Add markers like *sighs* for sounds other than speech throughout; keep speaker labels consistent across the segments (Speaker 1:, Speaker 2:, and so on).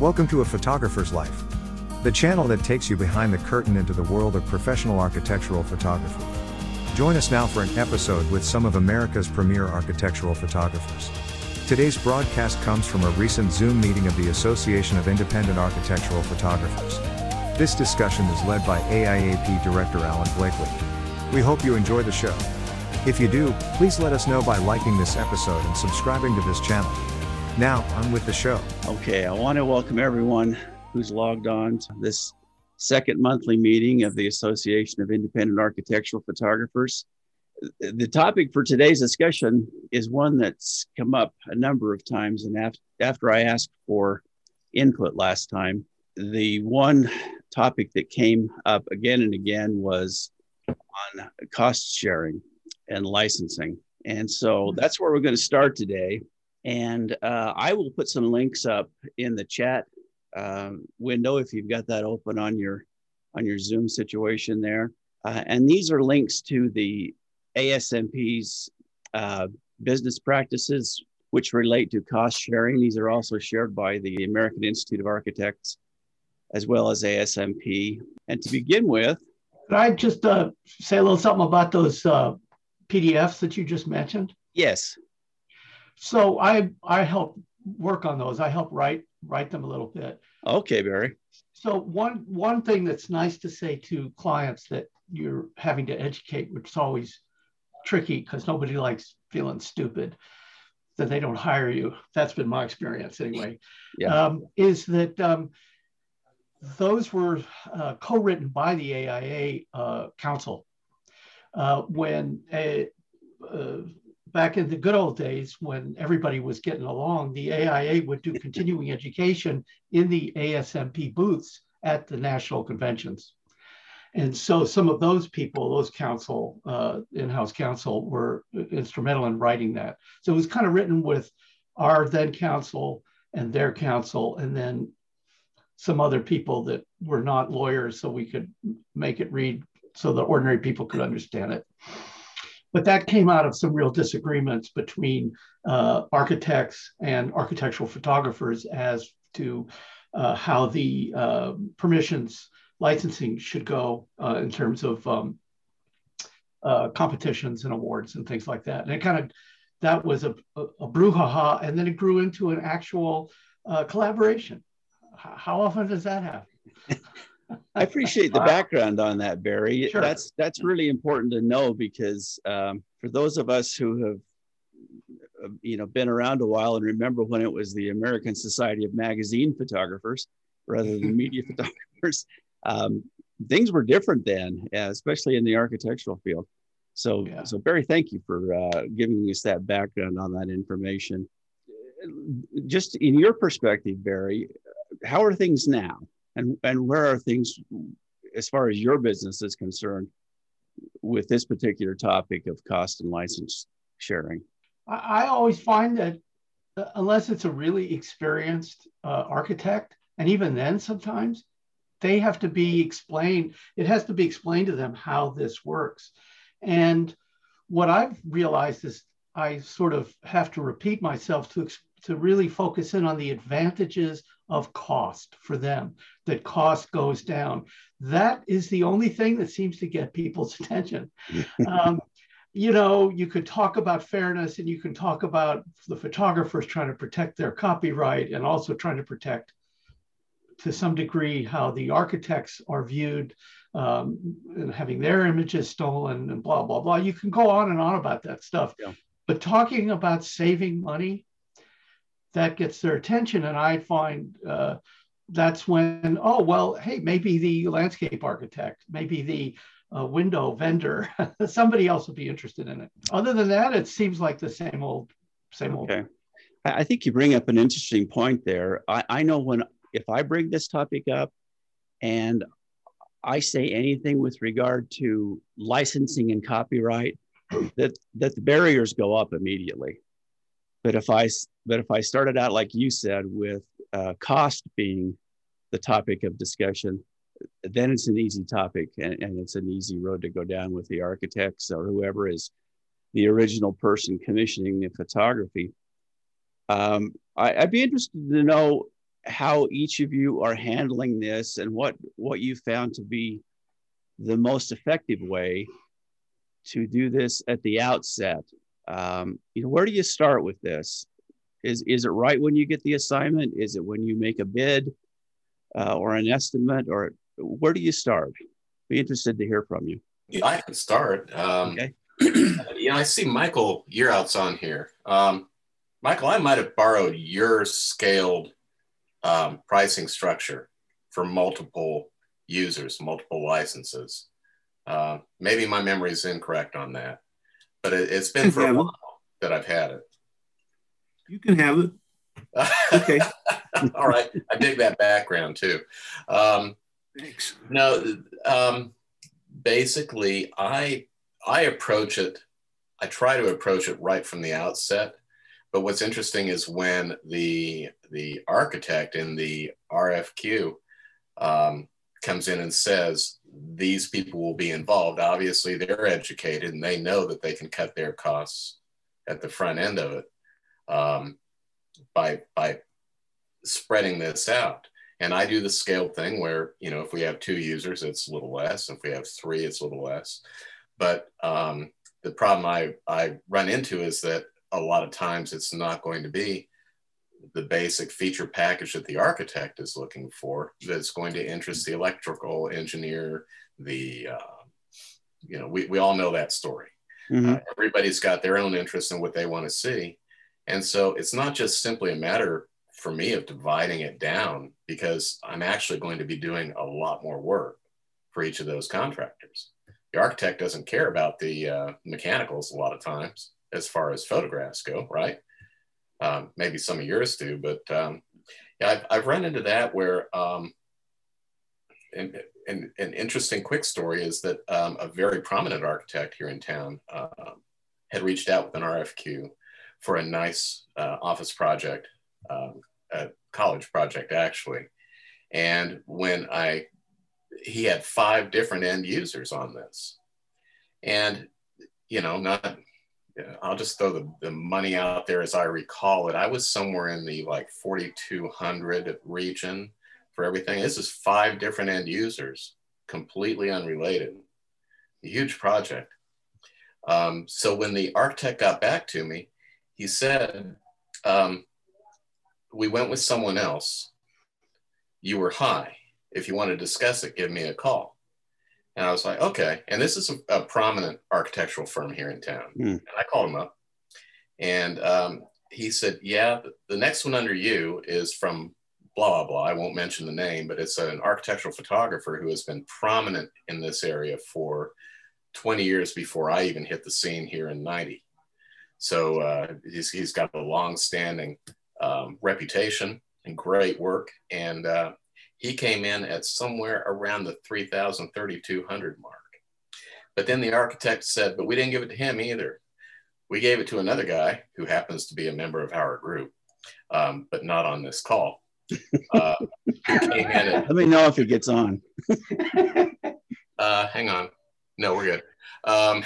Speaker 1: Welcome to A Photographer's Life, the channel that takes you behind the curtain into the world of professional architectural photography. Join us now for an episode with some of America's premier architectural photographers. Today's broadcast comes from a recent Zoom meeting of the Association of Independent Architectural Photographers. This discussion is led by AIAP Director Alan Blakely. We hope you enjoy the show. If you do, please let us know by liking this episode and subscribing to this channel. Now, on with the show.
Speaker 2: Okay, I want to welcome everyone who's logged on to this second monthly meeting of the Association of Independent Architectural Photographers. The topic for today's discussion is one that's come up a number of times. And af- after I asked for input last time, the one topic that came up again and again was on cost sharing and licensing. And so hmm. that's where we're going to start today. And uh, I will put some links up in the chat uh, window if you've got that open on your on your Zoom situation there. Uh, and these are links to the ASMP's uh, business practices, which relate to cost sharing. These are also shared by the American Institute of Architects as well as ASMP. And to begin with,
Speaker 3: could I just uh, say a little something about those uh, PDFs that you just mentioned?
Speaker 2: Yes.
Speaker 3: So I I help work on those. I help write write them a little bit.
Speaker 2: Okay, Barry.
Speaker 3: So one one thing that's nice to say to clients that you're having to educate, which is always tricky because nobody likes feeling stupid that they don't hire you. That's been my experience anyway.
Speaker 2: Yeah.
Speaker 3: Um, is that um, those were uh, co-written by the AIA uh, Counsel uh, when a, uh, back in the good old days when everybody was getting along, the AIA would do continuing education in the ASMP booths at the national conventions. And so some of those people, those counsel, uh, in-house counsel, were instrumental in writing that. So it was kind of written with our then counsel and their counsel, and then some other people that were not lawyers, so we could make it read so the ordinary people could understand it. But that came out of some real disagreements between uh, architects and architectural photographers as to uh, how the uh, permissions licensing should go uh, in terms of um, uh, competitions and awards and things like that. And it kind of, that was a, a, a brouhaha, and then it grew into an actual uh, collaboration. How often does that happen? *laughs*
Speaker 2: I appreciate the background on that, Barry.
Speaker 3: Sure.
Speaker 2: That's that's really important to know because um, for those of us who have uh, you know been around a while and remember when it was the American Society of Magazine Photographers rather than *laughs* media photographers, um, things were different then, uh, especially in the architectural field. So,
Speaker 3: Yeah.
Speaker 2: so Barry, thank you for uh, giving us that background on that information. Just in your perspective, Barry, how are things now? And and where are things as far as your business is concerned with this particular topic of cost and license sharing
Speaker 3: I, I always find that uh, unless it's a really experienced uh, architect, and even then sometimes they have to be explained, it has to be explained to them how this works. And what I've realized is I sort of have to repeat myself to, to really focus in on the advantages of cost for them, that cost goes down. That is the only thing that seems to get people's *laughs* attention. Um, you know, you could talk about fairness and you can talk about the photographers trying to protect their copyright and also trying to protect to some degree how the architects are viewed um, and having their images stolen and blah, blah, blah. You can go on and on about that stuff.
Speaker 2: Yeah.
Speaker 3: But talking about saving money, that gets their attention. And I find uh, that's when, oh, well, hey, maybe the landscape architect, maybe the uh, window vendor, *laughs* somebody else would be interested in it. Other than that, it seems like the same old, same old.
Speaker 2: okay i I think you bring up an interesting point there I, I know when if i bring this topic up and i say anything with regard to licensing and copyright that that the barriers go up immediately but if i but if i started out like you said with uh, cost being the topic of discussion then it's an easy topic and, and it's an easy road to go down with the architects or whoever is the original person commissioning the photography. Um, I, I'd be interested to know how each of you are handling this and what what you found to be the most effective way to do this at the outset. Um, you know, where do you start with this? Is is it right when you get the assignment? Is it when you make a bid uh, or an estimate, or where do you start? Be interested to hear from you.
Speaker 4: Yeah, I can start. Um, okay. *clears throat* yeah, I see Michael Yearout's on here. Um, Michael, I might have borrowed your scaled um, pricing structure for multiple users, multiple licenses. Uh, maybe my memory is incorrect on that, but it, has been *laughs* for a while that I've had it.
Speaker 5: You can have it. okay. *laughs*
Speaker 4: All right. I dig that background too. Um,
Speaker 5: Thanks.
Speaker 4: No, um, basically, I I approach it. I try to approach it right from the outset. But what's interesting is when the the architect in the RFQ um, comes in and says these people will be involved. Obviously, they're educated and they know that they can cut their costs at the front end of it um, by by spreading this out. And I do the scale thing where you know if we have two users, it's a little less. If we have three, it's a little less. But um, the problem I I run into is that a lot of times it's not going to be the basic feature package that the architect is looking for that's going to interest the electrical engineer the uh, you know we, we all know that story mm-hmm. uh, everybody's got their own interest in what they want to see and so it's not just simply a matter for me of dividing it down because i'm actually going to be doing a lot more work for each of those contractors. The architect doesn't care about the uh, mechanicals a lot of times as far as photographs go right? Um, maybe some of yours do, but um, yeah, I've, I've, run into that where um, and, and, an interesting quick story is that um, a very prominent architect here in town uh, had reached out with an RFQ for a nice uh, office project, um, a college project actually. And when I, he had five different end users on this. And, you know, not I'll just throw the, the money out there as I recall it. I was somewhere in the like 4,200 region for everything. This is five different end users, completely unrelated. A huge project. Um, so when the architect got back to me, he said, um, We went with someone else. You were high. If you want to discuss it, give me a call. And I was like, okay. And this is a, a prominent architectural firm here in town. Mm. And I called him up and um, he said, yeah, the next one under you is from blah, blah, blah. I won't mention the name, but it's an architectural photographer who has been prominent in this area for 20 years before I even hit the scene here in 90. So uh, he's, he's got a long standing um, reputation and great work. And uh, he came in at somewhere around the 3,000, 3,200 mark. But then the architect said, but we didn't give it to him either. We gave it to another guy who happens to be a member of our group, um, but not on this call. *laughs* Uh,
Speaker 2: Let me know if he gets on.
Speaker 4: uh, hang on. No, we're good. Um,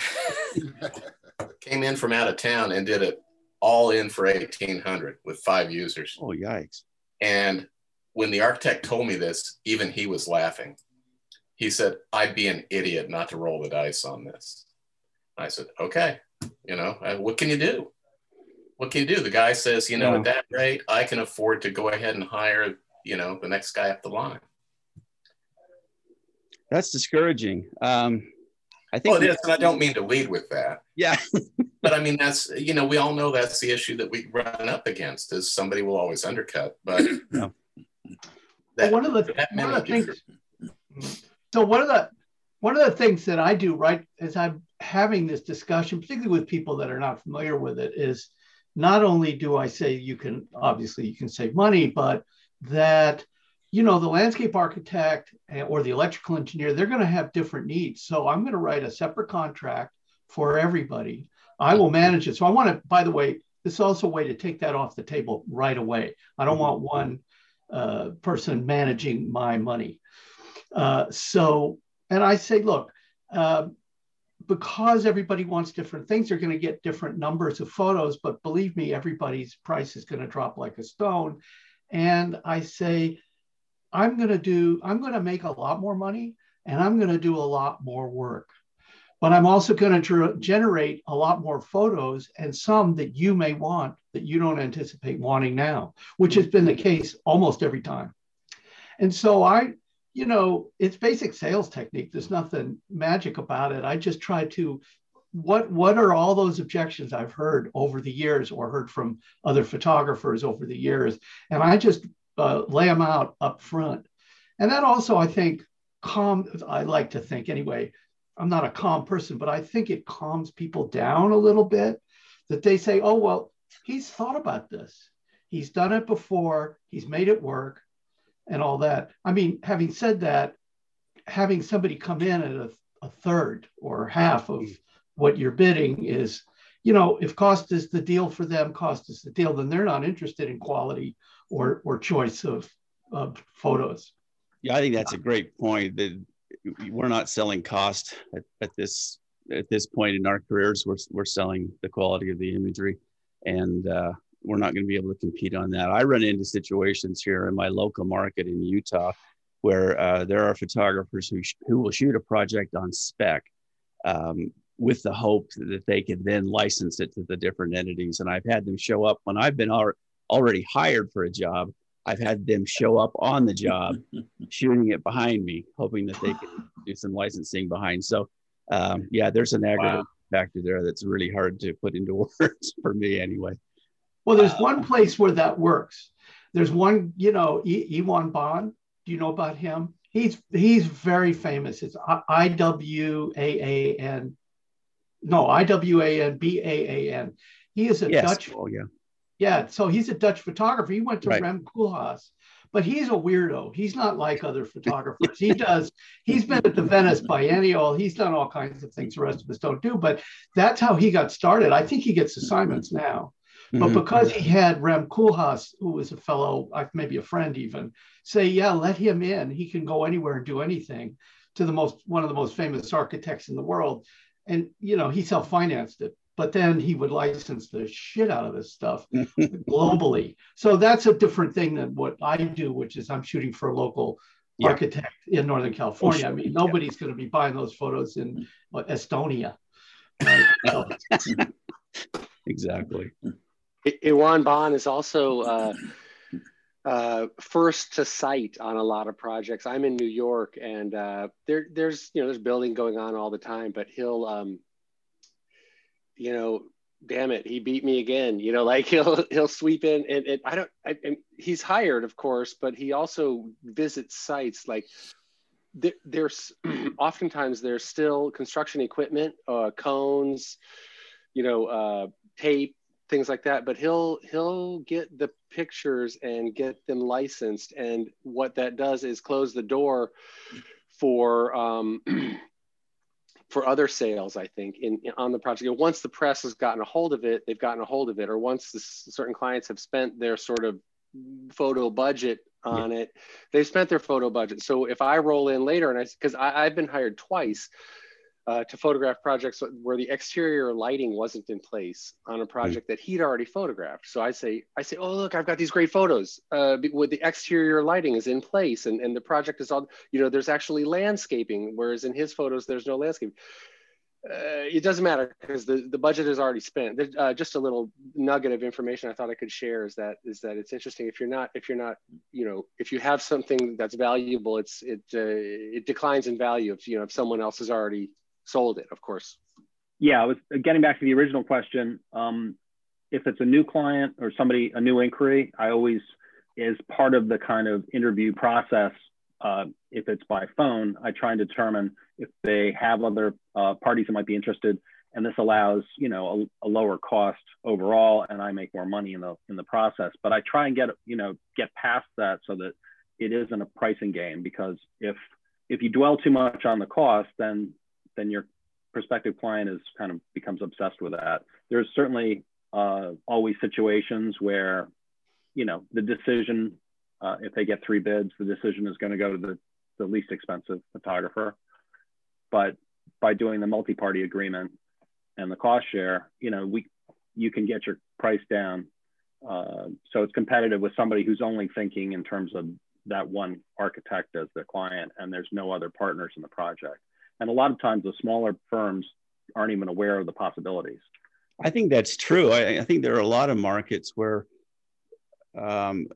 Speaker 4: *laughs* came in from out of town and did it all in for 1800 with five users.
Speaker 2: Oh, yikes.
Speaker 4: And when the architect told me this, even he was laughing. He said, I'd be an idiot not to roll the dice on this. I said, okay, you know, uh, what can you do? What can you do? The guy says, you know, yeah. at that rate, I can afford to go ahead and hire, you know, the next guy up the line.
Speaker 2: That's discouraging. Um, I think.
Speaker 4: Well, it is, and I don't mean to lead with that.
Speaker 2: Yeah. *laughs*
Speaker 4: but I mean, that's you know, we all know that's the issue that we run up against is somebody will always undercut. But *clears throat* yeah.
Speaker 3: That, one of the one of the things. So one of the one of the things that I do right as I'm having this discussion, particularly with people that are not familiar with it, is not only do I say you can obviously you can save money, but that you know the landscape architect or the electrical engineer they're going to have different needs. So I'm going to write a separate contract for everybody. I will manage it. So I want to, by the way, this is also a way to take that off the table right away. I don't want one uh, person managing my money. Uh, so, and I say, look, uh, because everybody wants different things, they're going to get different numbers of photos. But believe me, everybody's price is going to drop like a stone. and I say, I'm going to do, I'm going to make a lot more money and I'm going to do a lot more work. But I'm also going to generate a lot more photos and some that you may want that you don't anticipate wanting now, which has been the case almost every time. And so I, you know, it's basic sales technique. There's nothing magic about it. I just try to what what are all those objections I've heard over the years or heard from other photographers over the years, and I just uh, lay them out up front. And that also, I think, calm. I like to think anyway. I'm not a calm person, but I think it calms people down a little bit. That they say, "Oh well, he's thought about this. He's done it before. He's made it work, and all that." I mean, having said that, having somebody come in at a, a third or half of what you're bidding is, you know, if cost is the deal for them, cost is the deal, then they're not interested in quality or or choice of, of photos.
Speaker 2: Yeah, I think that's a great point. That we're not selling cost at, at this at this point in our careers. We're we're selling the quality of the imagery, and uh, we're not going to be able to compete on that. I run into situations here in my local market in Utah where uh, there are photographers who, sh- who will shoot a project on spec um, with the hope that they could then license it to the different entities. And I've had them show up when I've been already hired for a job. I've had them show up on the job, *laughs* shooting it behind me, hoping that they can *sighs* do some licensing behind. So, um, yeah, there's an aggravating wow. factor there that's really hard to put into *laughs* words for me, anyway.
Speaker 3: Well, there's uh, one place where that works. There's one, you know, e- Iwan Baan. Do you know about him? He's he's very famous. It's I W A A N no, I W A N B A A N. He is a yes. Dutch.
Speaker 2: Oh, yeah.
Speaker 3: Yeah. So he's a Dutch photographer. He went to right. Rem Koolhaas, but he's a weirdo. He's not like other *laughs* photographers. he does, he's been at the Venice Biennial. He's done all kinds of things the rest of us don't do, but that's how he got started. I think he gets assignments now. But mm-hmm. because he had Rem Koolhaas, who was a fellow, maybe a friend even, say, yeah, let him in. He can go anywhere and do anything to the most one of the most famous architects in the world and you know he self-financed it but then he would license the shit out of this stuff *laughs* globally so that's a different thing than what i do which is i'm shooting for a local yeah. architect in northern california oh, sure. i mean nobody's yeah. going to be buying those photos in what, estonia right? *laughs* so.
Speaker 2: exactly
Speaker 6: Iwan Baan is also uh, uh, first to site on a lot of projects. I'm in New York, and uh, there, there's you know there's building going on all the time, but he'll, um, you know, damn it, he beat me again. You know, *laughs* like he'll he'll sweep in, and, and I don't. I, and he's hired, of course, but he also visits sites like. there's *clears throat* oftentimes there's still construction equipment, uh, cones, you know, uh, tape, things like that but he'll he'll get the pictures and get them licensed and what that does is close the door for um, *clears throat* for other sales i think in, in, on the project once the press has gotten a hold of it they've gotten a hold of it or once the, certain clients have spent their sort of photo budget on yeah. it they've spent their photo budget so if i roll in later and i because i've been hired twice uh, to photograph projects where the exterior lighting wasn't in place on a project mm-hmm. that he'd already photographed. So I say, I say, oh look, I've got these great photos uh, with the exterior lighting is in place, and and the project is all, you know, there's actually landscaping, whereas in his photos there's no landscape. Uh, it doesn't matter because the, the budget is already spent. Uh, just a little nugget of information I thought I could share is that is that it's interesting if you're not if you're not you know if you have something that's valuable, it's it uh, it declines in value if you know if someone else has already sold it, of course.
Speaker 7: Yeah, I was getting back to the original question. Um, if it's a new client or somebody, a new inquiry, I always, as part of the kind of interview process, uh, if it's by phone, I try and determine if they have other uh, parties that might be interested, and this allows, you know, a, a, lower cost overall, and I make more money in the in the process. But I try and get, you know, get past that so that it isn't a pricing game because if if you dwell too much on the cost, then then your prospective client is kind of becomes obsessed with that. There's certainly uh, always situations where, you know, the decision, uh, if they get three bids, the decision is going to go to the, the least expensive photographer. But by doing the multi-party agreement and the cost share, you know, we you can get your price down Uh, so it's competitive with somebody who's only thinking in terms of that one architect as the client and there's no other partners in the project. And a lot of times the smaller firms aren't even aware of the possibilities.
Speaker 2: I think that's true. I, I think there are a lot of markets where um,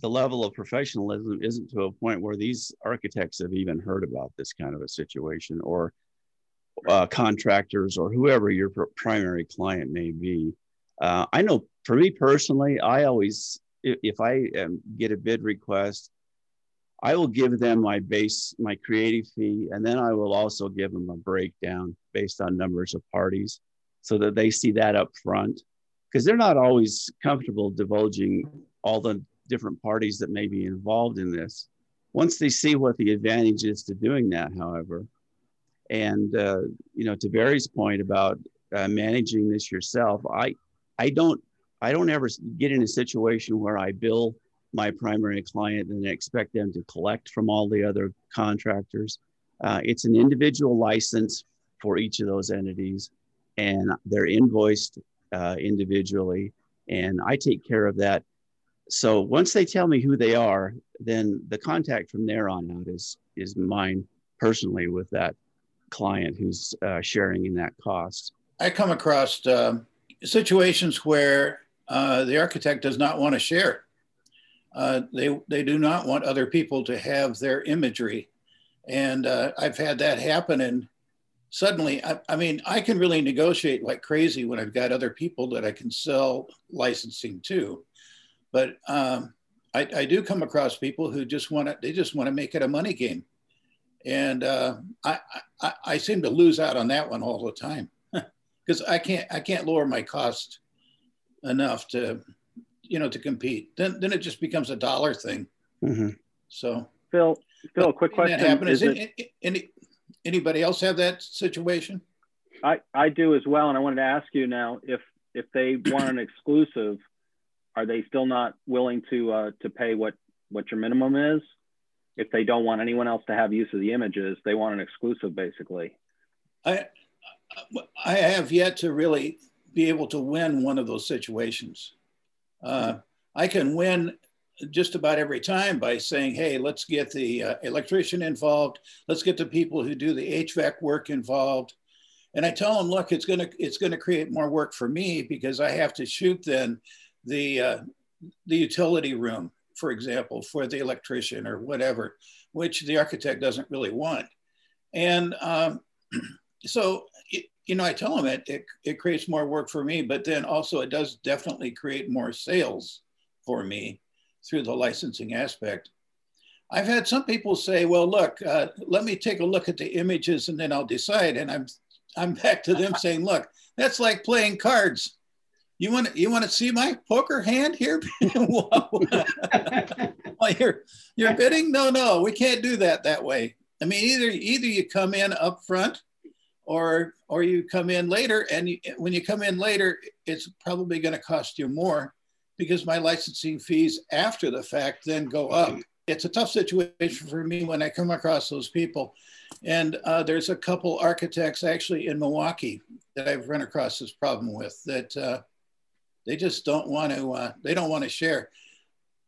Speaker 2: the level of professionalism isn't to a point where these architects have even heard about this kind of a situation or uh, contractors or whoever your pr- primary client may be. Uh, I know for me personally, I always, if, if I um, get a bid request, I will give them my base, my creative fee, and then I will also give them a breakdown based on numbers of parties so that they see that up front because they're not always comfortable divulging all the different parties that may be involved in this. Once they see what the advantage is to doing that, however, and uh, you know, to Barry's point about uh, managing this yourself, I I don't I don't ever get in a situation where I bill my primary client and expect them to collect from all the other contractors. Uh, it's an individual license for each of those entities, and they're invoiced uh, individually, and I take care of that. So once they tell me who they are, then the contact from there on out is is mine personally with that client who's uh, sharing in that cost.
Speaker 8: I come across uh, situations where uh, the architect does not want to share uh, they, they do not want other people to have their imagery. And uh, I've had that happen. And suddenly, I, I, mean, I can really negotiate like crazy when I've got other people that I can sell licensing to. But um, I, I, do come across people who just want to, they just want to make it a money game. And uh, I, I, I seem to lose out on that one all the time *laughs* because I can't, I can't lower my cost enough to you know, to compete. Then then it just becomes a dollar thing. Mm-hmm. So
Speaker 7: Phil, Phil, a quick question:
Speaker 8: that Is, is it, any anybody else have that situation?
Speaker 7: I I do as well, and I wanted to ask you now if if they want an exclusive, are they still not willing to uh, to pay what what your minimum is? If they don't want anyone else to have use of the images, they want an exclusive, basically.
Speaker 8: I I have yet to really be able to win one of those situations. Uh, I can win just about every time by saying, hey, let's get the uh, electrician involved. Let's get the people who do the HVAC work involved. And I tell them, look, it's gonna it's gonna create more work for me because I have to shoot then the uh, the utility room, for example, for the electrician or whatever, which the architect doesn't really want. And um, *clears throat* so you know, I tell them it, it, it creates more work for me, but then also it does definitely create more sales for me through the licensing aspect. I've had some people say, well, look, uh, let me take a look at the images and then I'll decide. And I'm, I'm back to them *laughs* saying, look, that's like playing cards. You want to, you want to see my poker hand here? *laughs* *laughs* well, you're, you're bidding? No, no, we can't do that that way. I mean, either, either you come in up front or or you come in later and you, when you come in later it's probably going to cost you more because my licensing fees after the fact then go up. It's a tough situation for me when i come across those people. And uh, there's a couple architects actually in milwaukee that i've run across this problem with that uh, they just don't want to uh, they don't want to share.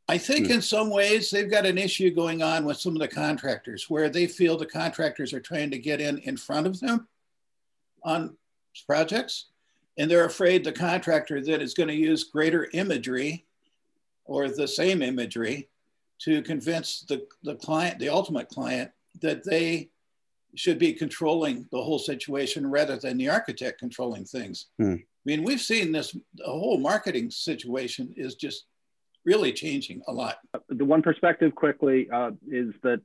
Speaker 8: I think hmm. in some ways they've got an issue going on with some of the contractors where they feel the contractors are trying to get in in front of them on projects, and they're afraid the contractor that is going to use greater imagery or the same imagery to convince the, the client, the ultimate client, that they should be controlling the whole situation rather than the architect controlling things. Hmm. I mean, we've seen this, the whole marketing situation is just really changing a lot.
Speaker 7: The one perspective quickly uh, is that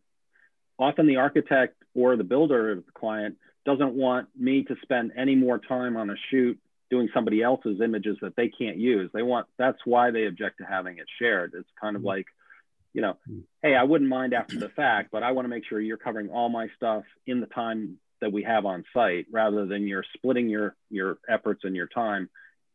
Speaker 7: often the architect or the builder of the client doesn't want me to spend any more time on a shoot doing somebody else's images that they can't use. They want that's why they object to having it shared. It's kind of mm-hmm. like, you know, hey, I wouldn't mind after the fact, but I want to make sure you're covering all my stuff in the time that we have on site rather than you're splitting your your efforts and your time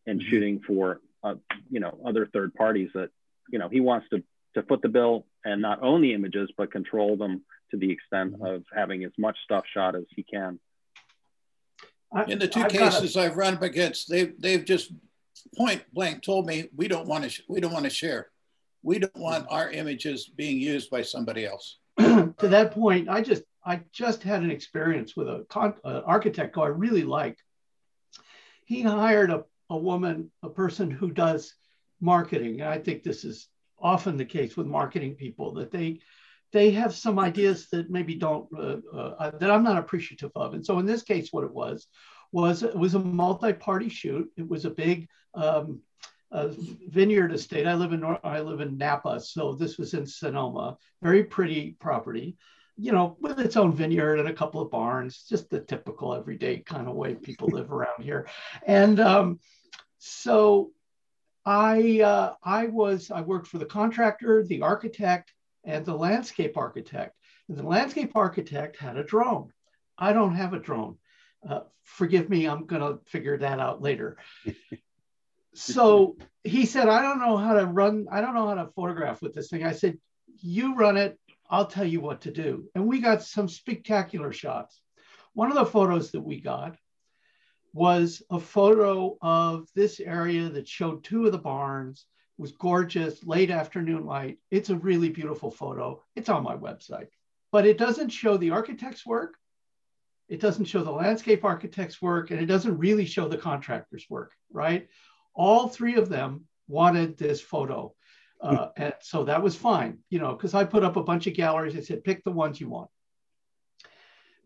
Speaker 7: and mm-hmm. shooting for uh, you know other third parties that you know he wants to to foot the bill and not own the images but control them to the extent mm-hmm. of having as much stuff shot as he can
Speaker 8: in the 2 I've cases I've run up against, they've they've just point blank told me we don't want to we don't want to share. We don't want our images being used by somebody else. *clears throat*
Speaker 3: to that point, I just I just had an experience with a con- an architect who I really like. He hired a, a woman, a person who does marketing. And I think this is often the case with marketing people that they they have some ideas that maybe don't uh, uh, that I'm not appreciative of. And so in this case, what it was was it was a multi-party shoot. It was a big um, uh, vineyard estate. I live in I live in Napa, so this was in Sonoma. Very pretty property, you know, with its own vineyard and a couple of barns. Just the typical everyday kind of way people live around here. And um, so I uh, I was I worked for the contractor, the architect, and the landscape architect. And the landscape architect had a drone. I don't have a drone. Uh, forgive me, I'm going to figure that out later. *laughs* so he said, I don't know how to run, I don't know how to photograph with this thing. I said, You run it, I'll tell you what to do. And we got some spectacular shots. One of the photos that we got was a photo of this area that showed two of the barns. Was gorgeous, late afternoon light. It's a really beautiful photo. It's on my website, but it doesn't show the architect's work. It doesn't show the landscape architect's work, and it doesn't really show the contractor's work, right? All three of them wanted this photo. Uh, and so that was fine, you know, because I put up a bunch of galleries. I said, pick the ones you want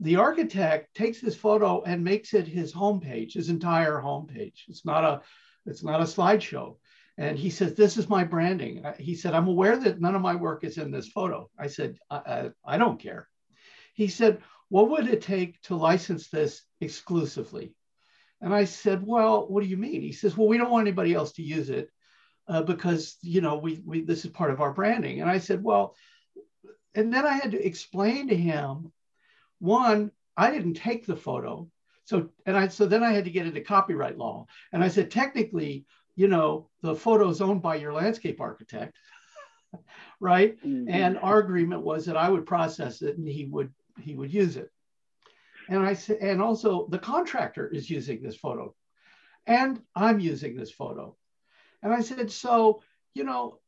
Speaker 3: the architect takes this photo and makes it his homepage, his entire homepage. It's not a, it's not a slideshow. And he says, "This is my branding." He said, "I'm aware that none of my work is in this photo." I said, "I, I, I don't care." He said, "What would it take to license this exclusively?" And I said, "Well, what do you mean?" He says, "Well, we don't want anybody else to use it uh, because you know we, we this is part of our branding." And I said, "Well," and then I had to explain to him one, I didn't take the photo. So, and I, so then I had to get into copyright law. And I said, technically, you know, the photo is owned by your landscape architect, *laughs* right? Mm-hmm. And our agreement was that I would process it and he would, he would use it. And I said, and also the contractor is using this photo and I'm using this photo. And I said, so, you know,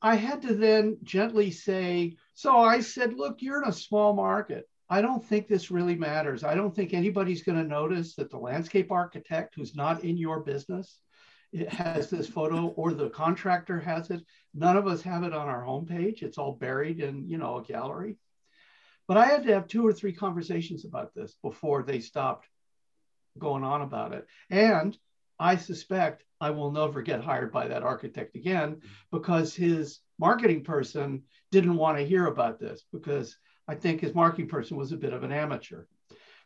Speaker 3: I had to then gently say, so I said, look, you're in a small market. I don't think this really matters. I don't think anybody's going to notice that the landscape architect who's not in your business has this photo or the contractor has it. None of us have it on our homepage. It's all buried in, you know, a gallery. But I had to have two or three conversations about this before they stopped going on about it. And I suspect I will never get hired by that architect again because his marketing person didn't want to hear about this because I think his marketing person was a bit of an amateur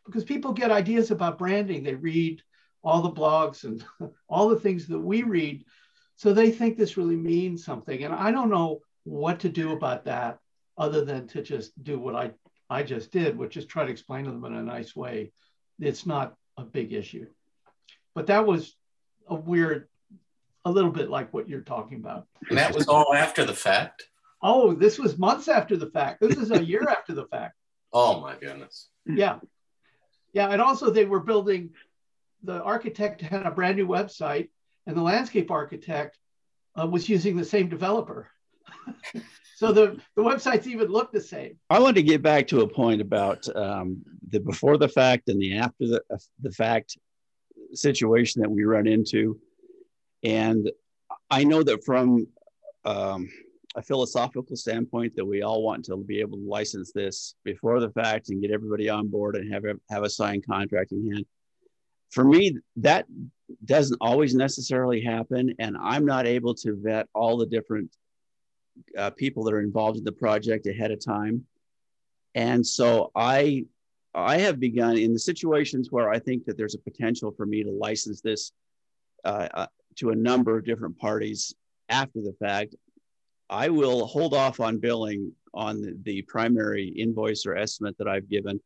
Speaker 3: because people get ideas about branding. They read all the blogs and *laughs* all the things that we read. So they think this really means something. And I don't know what to do about that other than to just do what I, I just did, which is try to explain to them in a nice way. It's not a big issue. But that was a weird, a little bit like what you're talking about.
Speaker 4: And that was all after the fact?
Speaker 3: Oh, this was months after the fact. This is a year after the fact. *laughs*
Speaker 4: Oh my goodness.
Speaker 3: Yeah. Yeah. And also they were building, the architect had a brand new website and the landscape architect uh, was using the same developer. *laughs* so the, the websites even look the same.
Speaker 2: I want to get back to a point about um, the before the fact and the after the, uh, the fact situation that we run into. And I know that from um, a philosophical standpoint that we all want to be able to license this before the fact and get everybody on board and have have a signed contract in hand. For me, that doesn't always necessarily happen, and I'm not able to vet all the different uh, people that are involved in the project ahead of time. And so I I have begun in the situations where I think that there's a potential for me to license this uh, uh, to a number of different parties after the fact. I will hold off on billing on the, the primary invoice or estimate that I've given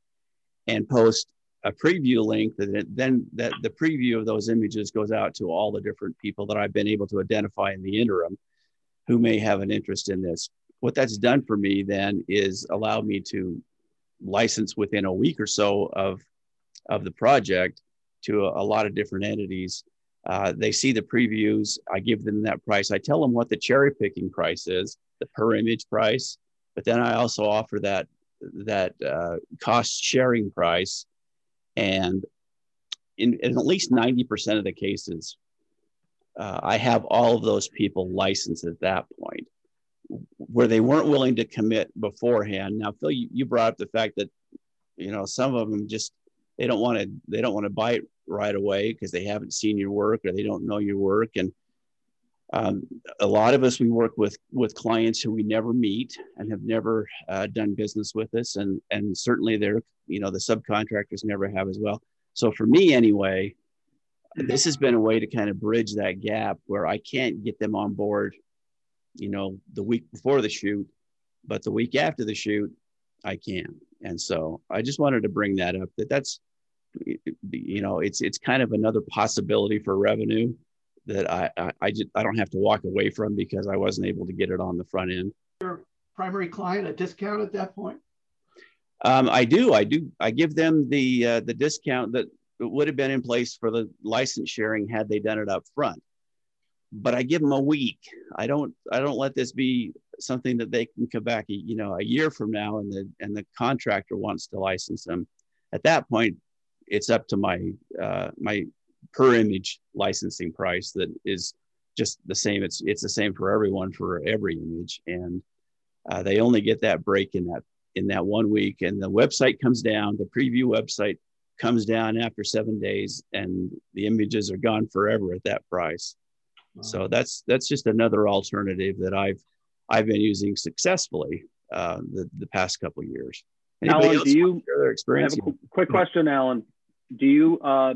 Speaker 2: and post a preview link that then that the preview of those images goes out to all the different people that I've been able to identify in the interim who may have an interest in this. What that's done for me then is allow me to license within a week or so of of the project to a, a lot of different entities Uh, they see the previews. I give them that price. I tell them what the cherry picking price is, the per image price, but then I also offer that that uh, cost sharing price, and in, in, at least ninety percent of the cases, uh, I have all of those people licensed at that point, where they weren't willing to commit beforehand. Now, Phil, you, you brought up the fact that you know some of them just they don't want to they don't want to it right away because they haven't seen your work or they don't know your work and um, a lot of us we work with with clients who we never meet and have never uh, done business with us. And and certainly they're you know the subcontractors never have as well. So for me anyway this has been a way to kind of bridge that gap where i can't get them on board you know the week before the shoot but the week after the shoot i can. And so i just wanted to bring that up that that's you know it's it's kind of another possibility for revenue that I, I, I just I don't have to walk away from because I wasn't able to get it on the front end.
Speaker 3: Your primary client a discount at that point?
Speaker 2: Um, I do. I do. I give them the uh, the discount that would have been in place for the license sharing had they done it up front. But I give them a week. I don't. I don't let this be something that they can come back, you know, a year from now, and the and the contractor wants to license them. At that point, it's up to my uh, my per image licensing price that is just the same. It's it's the same for everyone for every image, and uh, they only get that break in that in that one week. And the website comes down. The preview website comes down after seven days, and the images are gone forever at that price. Wow. So that's that's just another alternative that I've I've been using successfully uh, the the past couple years.
Speaker 7: Anybody Alan, do you their experience? I have a quick question, Alan. Do you uh,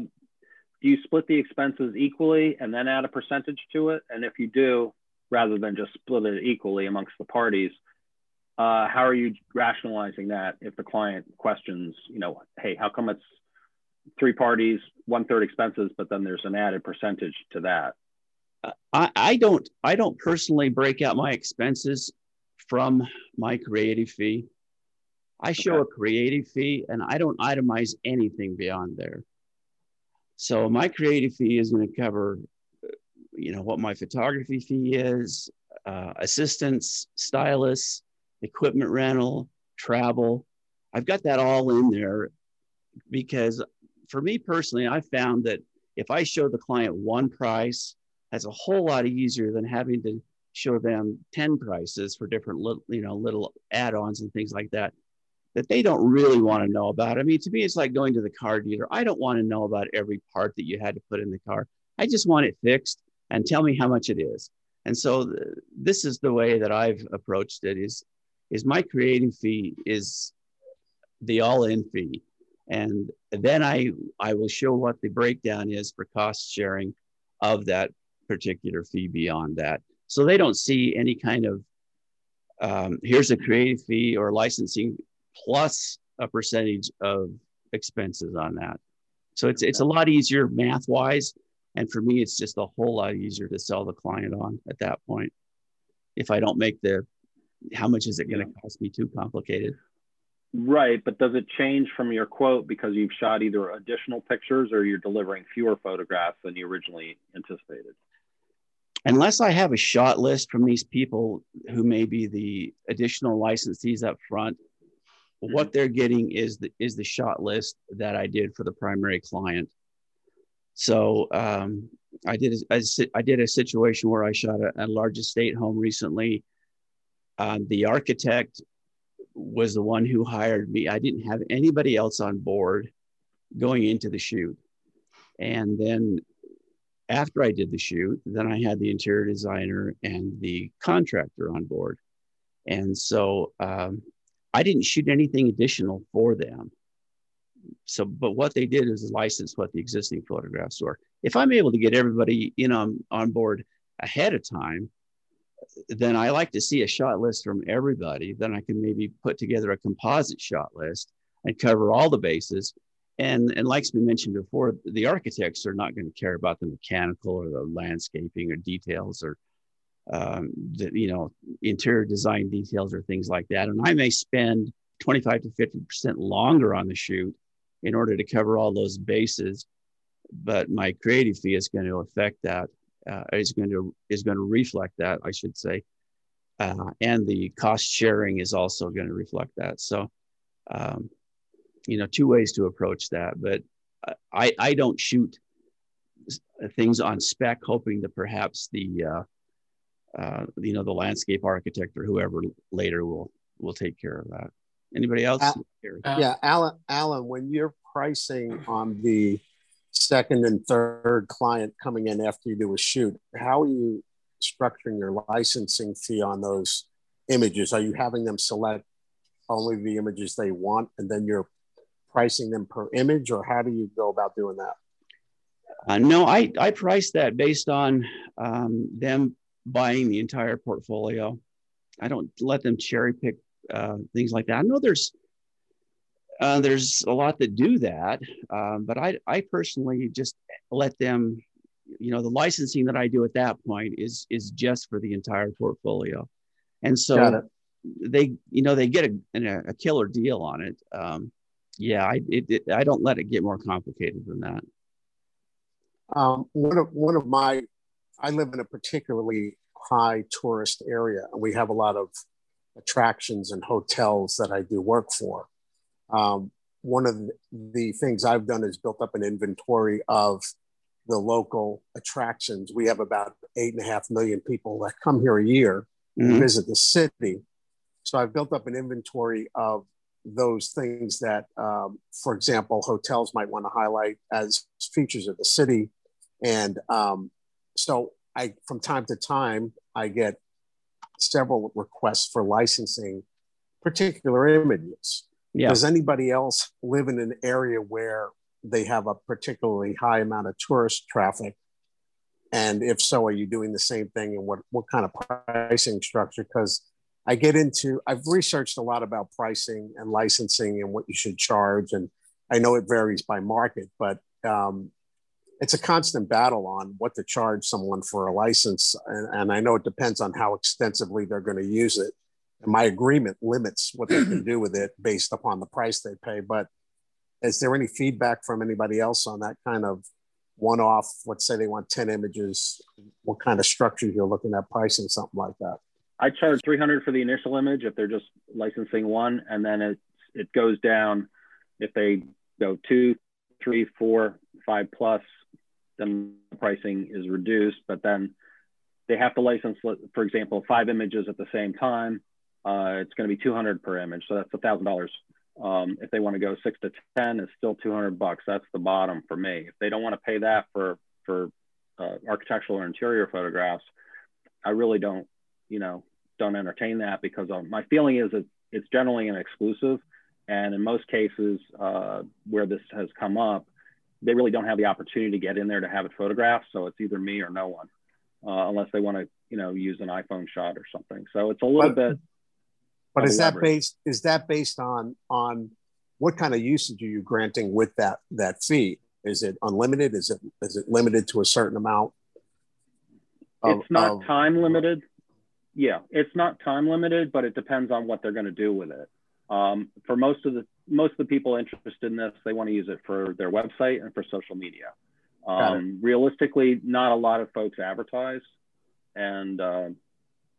Speaker 7: do you split the expenses equally and then add a percentage to it? And if you do, rather than just split it equally amongst the parties, uh, how are you rationalizing that if the client questions, you know, hey, how come it's three parties, one third expenses, but then there's an added percentage to that?
Speaker 2: I, I don't I don't personally break out my expenses from my creative fee. I show okay. a creative fee and I don't itemize anything beyond there. So my creative fee is going to cover, you know, what my photography fee is, uh, assistants, stylists, equipment rental, travel. I've got that all in there because for me personally, I found that if I show the client one price, that's a whole lot easier than having to show them 10 prices for different little, you know, little add-ons and things like that that they don't really want to know about. I mean, to me, it's like going to the car dealer. I don't want to know about every part that you had to put in the car. I just want it fixed and tell me how much it is. And so th- this is the way that I've approached it is, is my creating fee is the all-in fee. And then I, I will show what the breakdown is for cost sharing of that particular fee beyond that. So they don't see any kind of um, here's a creative fee or licensing plus a percentage of expenses on that. So it's it's a lot easier math wise. And for me, it's just a whole lot easier to sell the client on at that point. If I don't make the how much is it going to cost me too complicated?
Speaker 7: Right, but does it change from your quote because you've shot either additional pictures or you're delivering fewer photographs than you originally anticipated?
Speaker 2: Unless I have a shot list from these people who may be the additional licensees up front, what they're getting is the is the shot list that I did for the primary client. So um, I did a, I did a situation where I shot a, a large estate home recently. Um, the architect was the one who hired me. I didn't have anybody else on board going into the shoot, and then after I did the shoot, then I had the interior designer and the contractor on board, and so um, I didn't shoot anything additional for them. So, but what they did is license what the existing photographs were. If I'm able to get everybody in on, on board ahead of time, then I like to see a shot list from everybody. Then I can maybe put together a composite shot list and cover all the bases. And, and like we mentioned before, the architects are not going to care about the mechanical or the landscaping or details or um, the, you know, interior design details or things like that. And I may spend 25 to 50% longer on the shoot in order to cover all those bases but my creative fee is going to affect that. Uh, is going to is going to reflect that, I should say, uh, and the cost sharing is also going to reflect that. So, um, you know, two ways to approach that. But I I don't shoot things on spec, hoping that perhaps the uh, uh, you know the landscape architect or whoever later will will take care of that. Anybody else?
Speaker 9: Uh, yeah, Alan. Alan, when you're pricing on the second and third client coming in after you do a shoot, how are you structuring your licensing fee on those images? Are you having them select only the images they want, and then you're pricing them per image, or how do you go about doing that?
Speaker 2: Uh, no, I, I price that based on um, them buying the entire portfolio. I don't let them cherry pick uh, things like that. I know there's uh, there's a lot that do that, um, but I I personally just let them. You know, the licensing that I do at that point is is just for the entire portfolio, and so they you know they get a, a killer deal on it. Um, yeah, I it, it, I don't let it get more complicated than that.
Speaker 9: Um, one of one of my, I live in a particularly high tourist area, and we have a lot of attractions and hotels that I do work for. Um, one of the things I've done is built up an inventory of the local attractions. We have about eight and a half million people that come here a year mm-hmm. visit the city. So I've built up an inventory of those things that, um, for example, hotels might want to highlight as features of the city and um, so I, from time to time, I get several requests for licensing particular images. Yeah. Does anybody else live in an area where they have a particularly high amount of tourist traffic? And if so, are you doing the same thing? And what, what kind of pricing structure? Because I get into, I've researched a lot about pricing and licensing and what you should charge. And I know it varies by market, but um, it's a constant battle on what to charge someone for a license. And, and I know it depends on how extensively they're going to use it. And my agreement limits what they can *clears throat* do with it based upon the price they pay. But is there any feedback from anybody else on that kind of one off? Let's say they want 10 images, what kind of structures you're looking at pricing something like that?
Speaker 7: I charge 300 for the initial image if they're just licensing one, and then it, it goes down if they go two, three, four, five plus then the pricing is reduced. But then they have to license, for example, five images at the same time. Uh, it's going to be 200 per image, so that's a thousand dollars. Um, if they want to go six to 10, it's still 200 bucks. That's the bottom for me. If they don't want to pay that for for uh, architectural or interior photographs, I really don't, you know, don't entertain that because um, my feeling is that it's generally an exclusive, and in most cases uh, where this has come up, they really don't have the opportunity to get in there to have it photographed. So it's either me or no one, uh, unless they want to, you know, use an iPhone shot or something. So it's a little but, bit.
Speaker 9: But is that based? Is that based on on what kind of usage are you granting with that that fee? Is it unlimited? Is it is it limited to a certain amount?
Speaker 7: Of, it's not of, time limited. Yeah, it's not time limited, but it depends on what they're going to do with it. Um, for most of the most of the people interested in this, they want to use it for their website and for social media. Um, realistically, not a lot of folks advertise, and uh,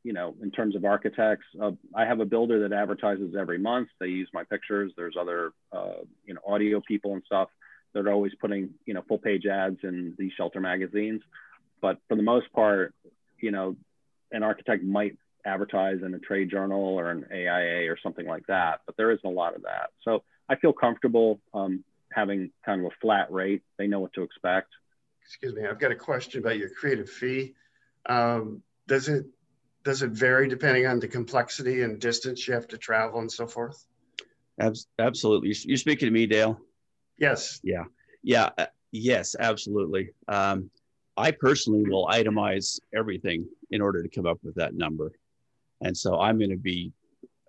Speaker 7: you know, in terms of architects, uh, I have a builder that advertises every month. They use my pictures. There's other uh, you know audio people and stuff that are always putting you know full page ads in these shelter magazines. But for the most part, you know, an architect might advertise in a trade journal or an AIA or something like that, but there isn't a lot of that. So I feel comfortable um, having kind of a flat rate. They know what to expect.
Speaker 10: Excuse me, I've got a question about your creative fee. Um, does it does it vary depending on the complexity and distance you have to travel and so forth?
Speaker 2: Absolutely. You're speaking to me, Dale.
Speaker 10: Yes.
Speaker 2: Yeah. Yeah. Uh, yes. Absolutely. Um, I personally will itemize everything in order to come up with that number. And so I'm going to be,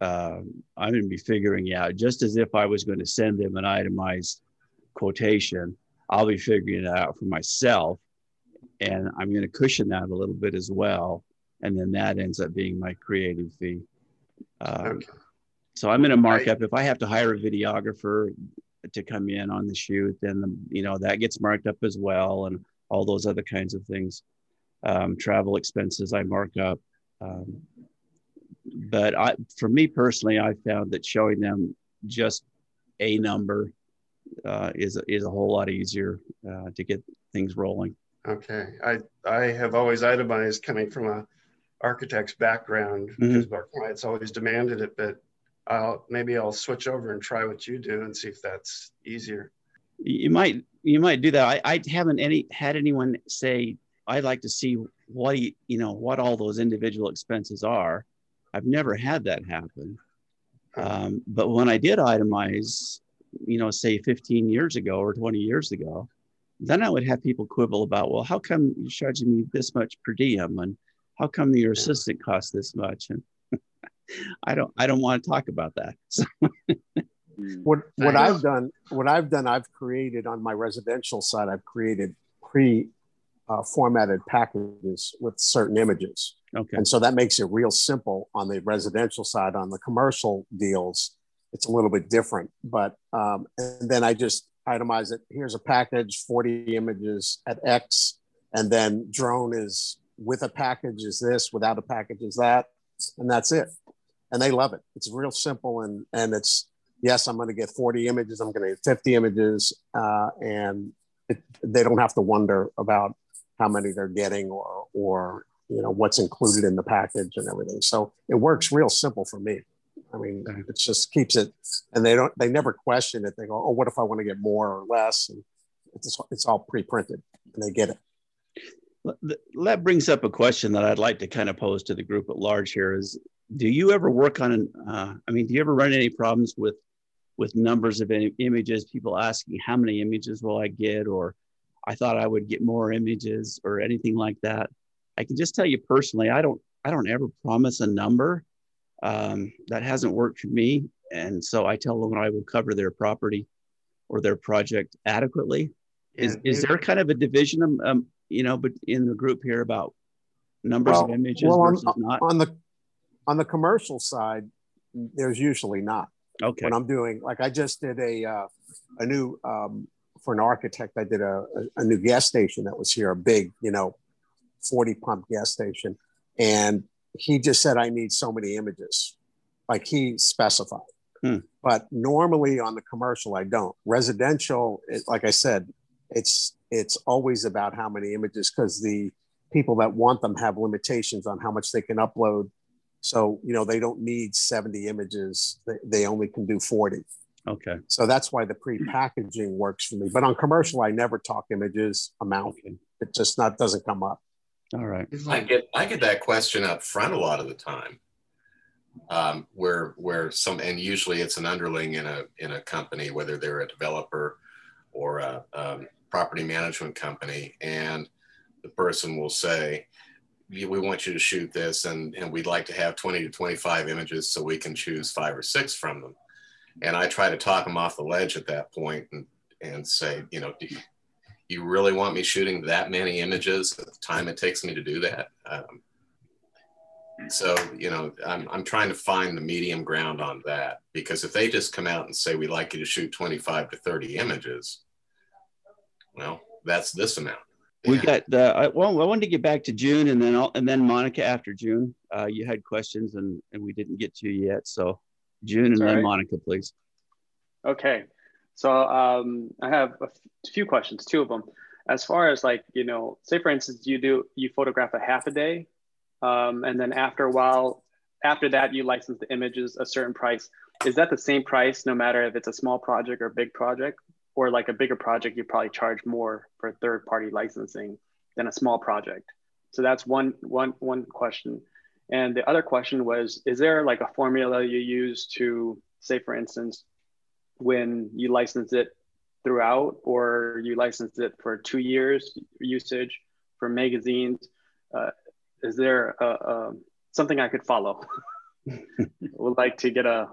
Speaker 2: uh, I'm going to be figuring out just as if I was going to send them an itemized quotation, I'll be figuring it out for myself. And I'm going to cushion that a little bit as well. And then that ends up being my creative fee. Uh, okay. So I'm going to mark up if I have to hire a videographer to come in on the shoot, then the, you know that gets marked up as well, and all those other kinds of things. Um, travel expenses I mark up. Um, but I, for me personally, I found that showing them just a number uh, is is a whole lot easier uh, to get things rolling.
Speaker 10: Okay, I I have always itemized coming from a architect's background
Speaker 2: Mm-hmm.
Speaker 10: because our clients always demanded it, but I'll maybe I'll switch over and try what you do and see if that's easier.
Speaker 2: You might you might do that. I, I haven't any had anyone say I'd like to see what you you know what all those individual expenses are. I've never had that happen. Um, but when I did itemize, you know, say 15 years ago or 20 years ago, then I would have people quibble about, well, how come you're charging me this much per diem, and how come your assistant costs this much? And *laughs* I don't, I don't want to talk about that. *laughs* So,
Speaker 9: What what
Speaker 10: I
Speaker 9: I've done, what I've done, I've created on my residential side, I've created pre uh, formatted packages with certain images.
Speaker 2: okay,
Speaker 9: And so that makes it real simple on the residential side. On the commercial deals, it's a little bit different. But um, and then I just itemize it. Here's a package, 40 images at X, and then drone is with a package is this, without a package is that, and that's it. And they love it. It's real simple and and it's yes, I'm going to get 40 images. I'm going to get 50 images, uh, and it, they don't have to wonder about how many they're getting or or you know what's included in the package and everything. So it works real simple for me. I mean, it just keeps it, and they don't they never question it. They go, oh, what if I want to get more or less? And it's it's all pre-printed, and they get it.
Speaker 2: That brings up a question that I'd like to kind of pose to the group at large here is do you ever work on an uh, I mean do you ever run any problems with with numbers of im- images people asking how many images will I get or I thought I would get more images or anything like that. I can just tell you personally I don't I don't ever promise a number um, that hasn't worked for me. And so I tell them I will cover their property or their project adequately. Is,
Speaker 10: And
Speaker 2: is there kind of a division um, um you know but in the group here about numbers of images
Speaker 9: well, on,
Speaker 2: versus not?
Speaker 9: on the on the commercial side, there's usually not.
Speaker 2: okay.
Speaker 9: When I'm doing like I just did a uh, a new um, for an architect I did a, a, a new gas station that was here a big you know 40 pump gas station. And he just said I need so many images. Like he specified.
Speaker 2: Hmm.
Speaker 9: but normally on the commercial I don't. Residential it, like I said it's it's always about how many images because the people that want them have limitations on how much they can upload. So, you know, they don't need 70 images, they, they only can do 40.
Speaker 2: Okay
Speaker 9: So that's why the pre-packaging works for me. But on commercial, I never talk images amount. It just not doesn't come up.
Speaker 2: all right
Speaker 4: I
Speaker 10: I
Speaker 4: get I get that question up front a lot of the time, um, where where some and usually it's an underling in a in a company, whether they're a developer or a um, property management company, and the person will say, "We we want you to shoot this, and and we'd like to have twenty to twenty five images so we can choose five or six from them." And I try to talk them off the ledge at that point and and say, you know, do you, you really want me shooting that many images at the time it takes me to do that? Um, so, you know, I'm, I'm trying to find the medium ground on that because if they just come out and say, we'd like you to shoot 25 to 30 images, well, that's this amount.
Speaker 2: we got the I, well I wanted to get back to June and then I'll, and then Monica after June uh, you had questions and and we didn't get to you yet so June and
Speaker 11: all
Speaker 2: then. Monica please
Speaker 11: Okay, so um, I have a few questions, two of them. As far as like, you know, say for instance, you do you photograph a half a day, um, and then after a while, after that, you license the images a certain price. Is that the same price no matter if it's a small project or a big project, or like a bigger project, you probably charge more for third party licensing than a small project? So that's one one one question. And the other question was, is there like a formula you use to say, for instance, when you license it throughout or you license it for two years usage for magazines uh, is there a, a, something i could follow *laughs* would like to get a,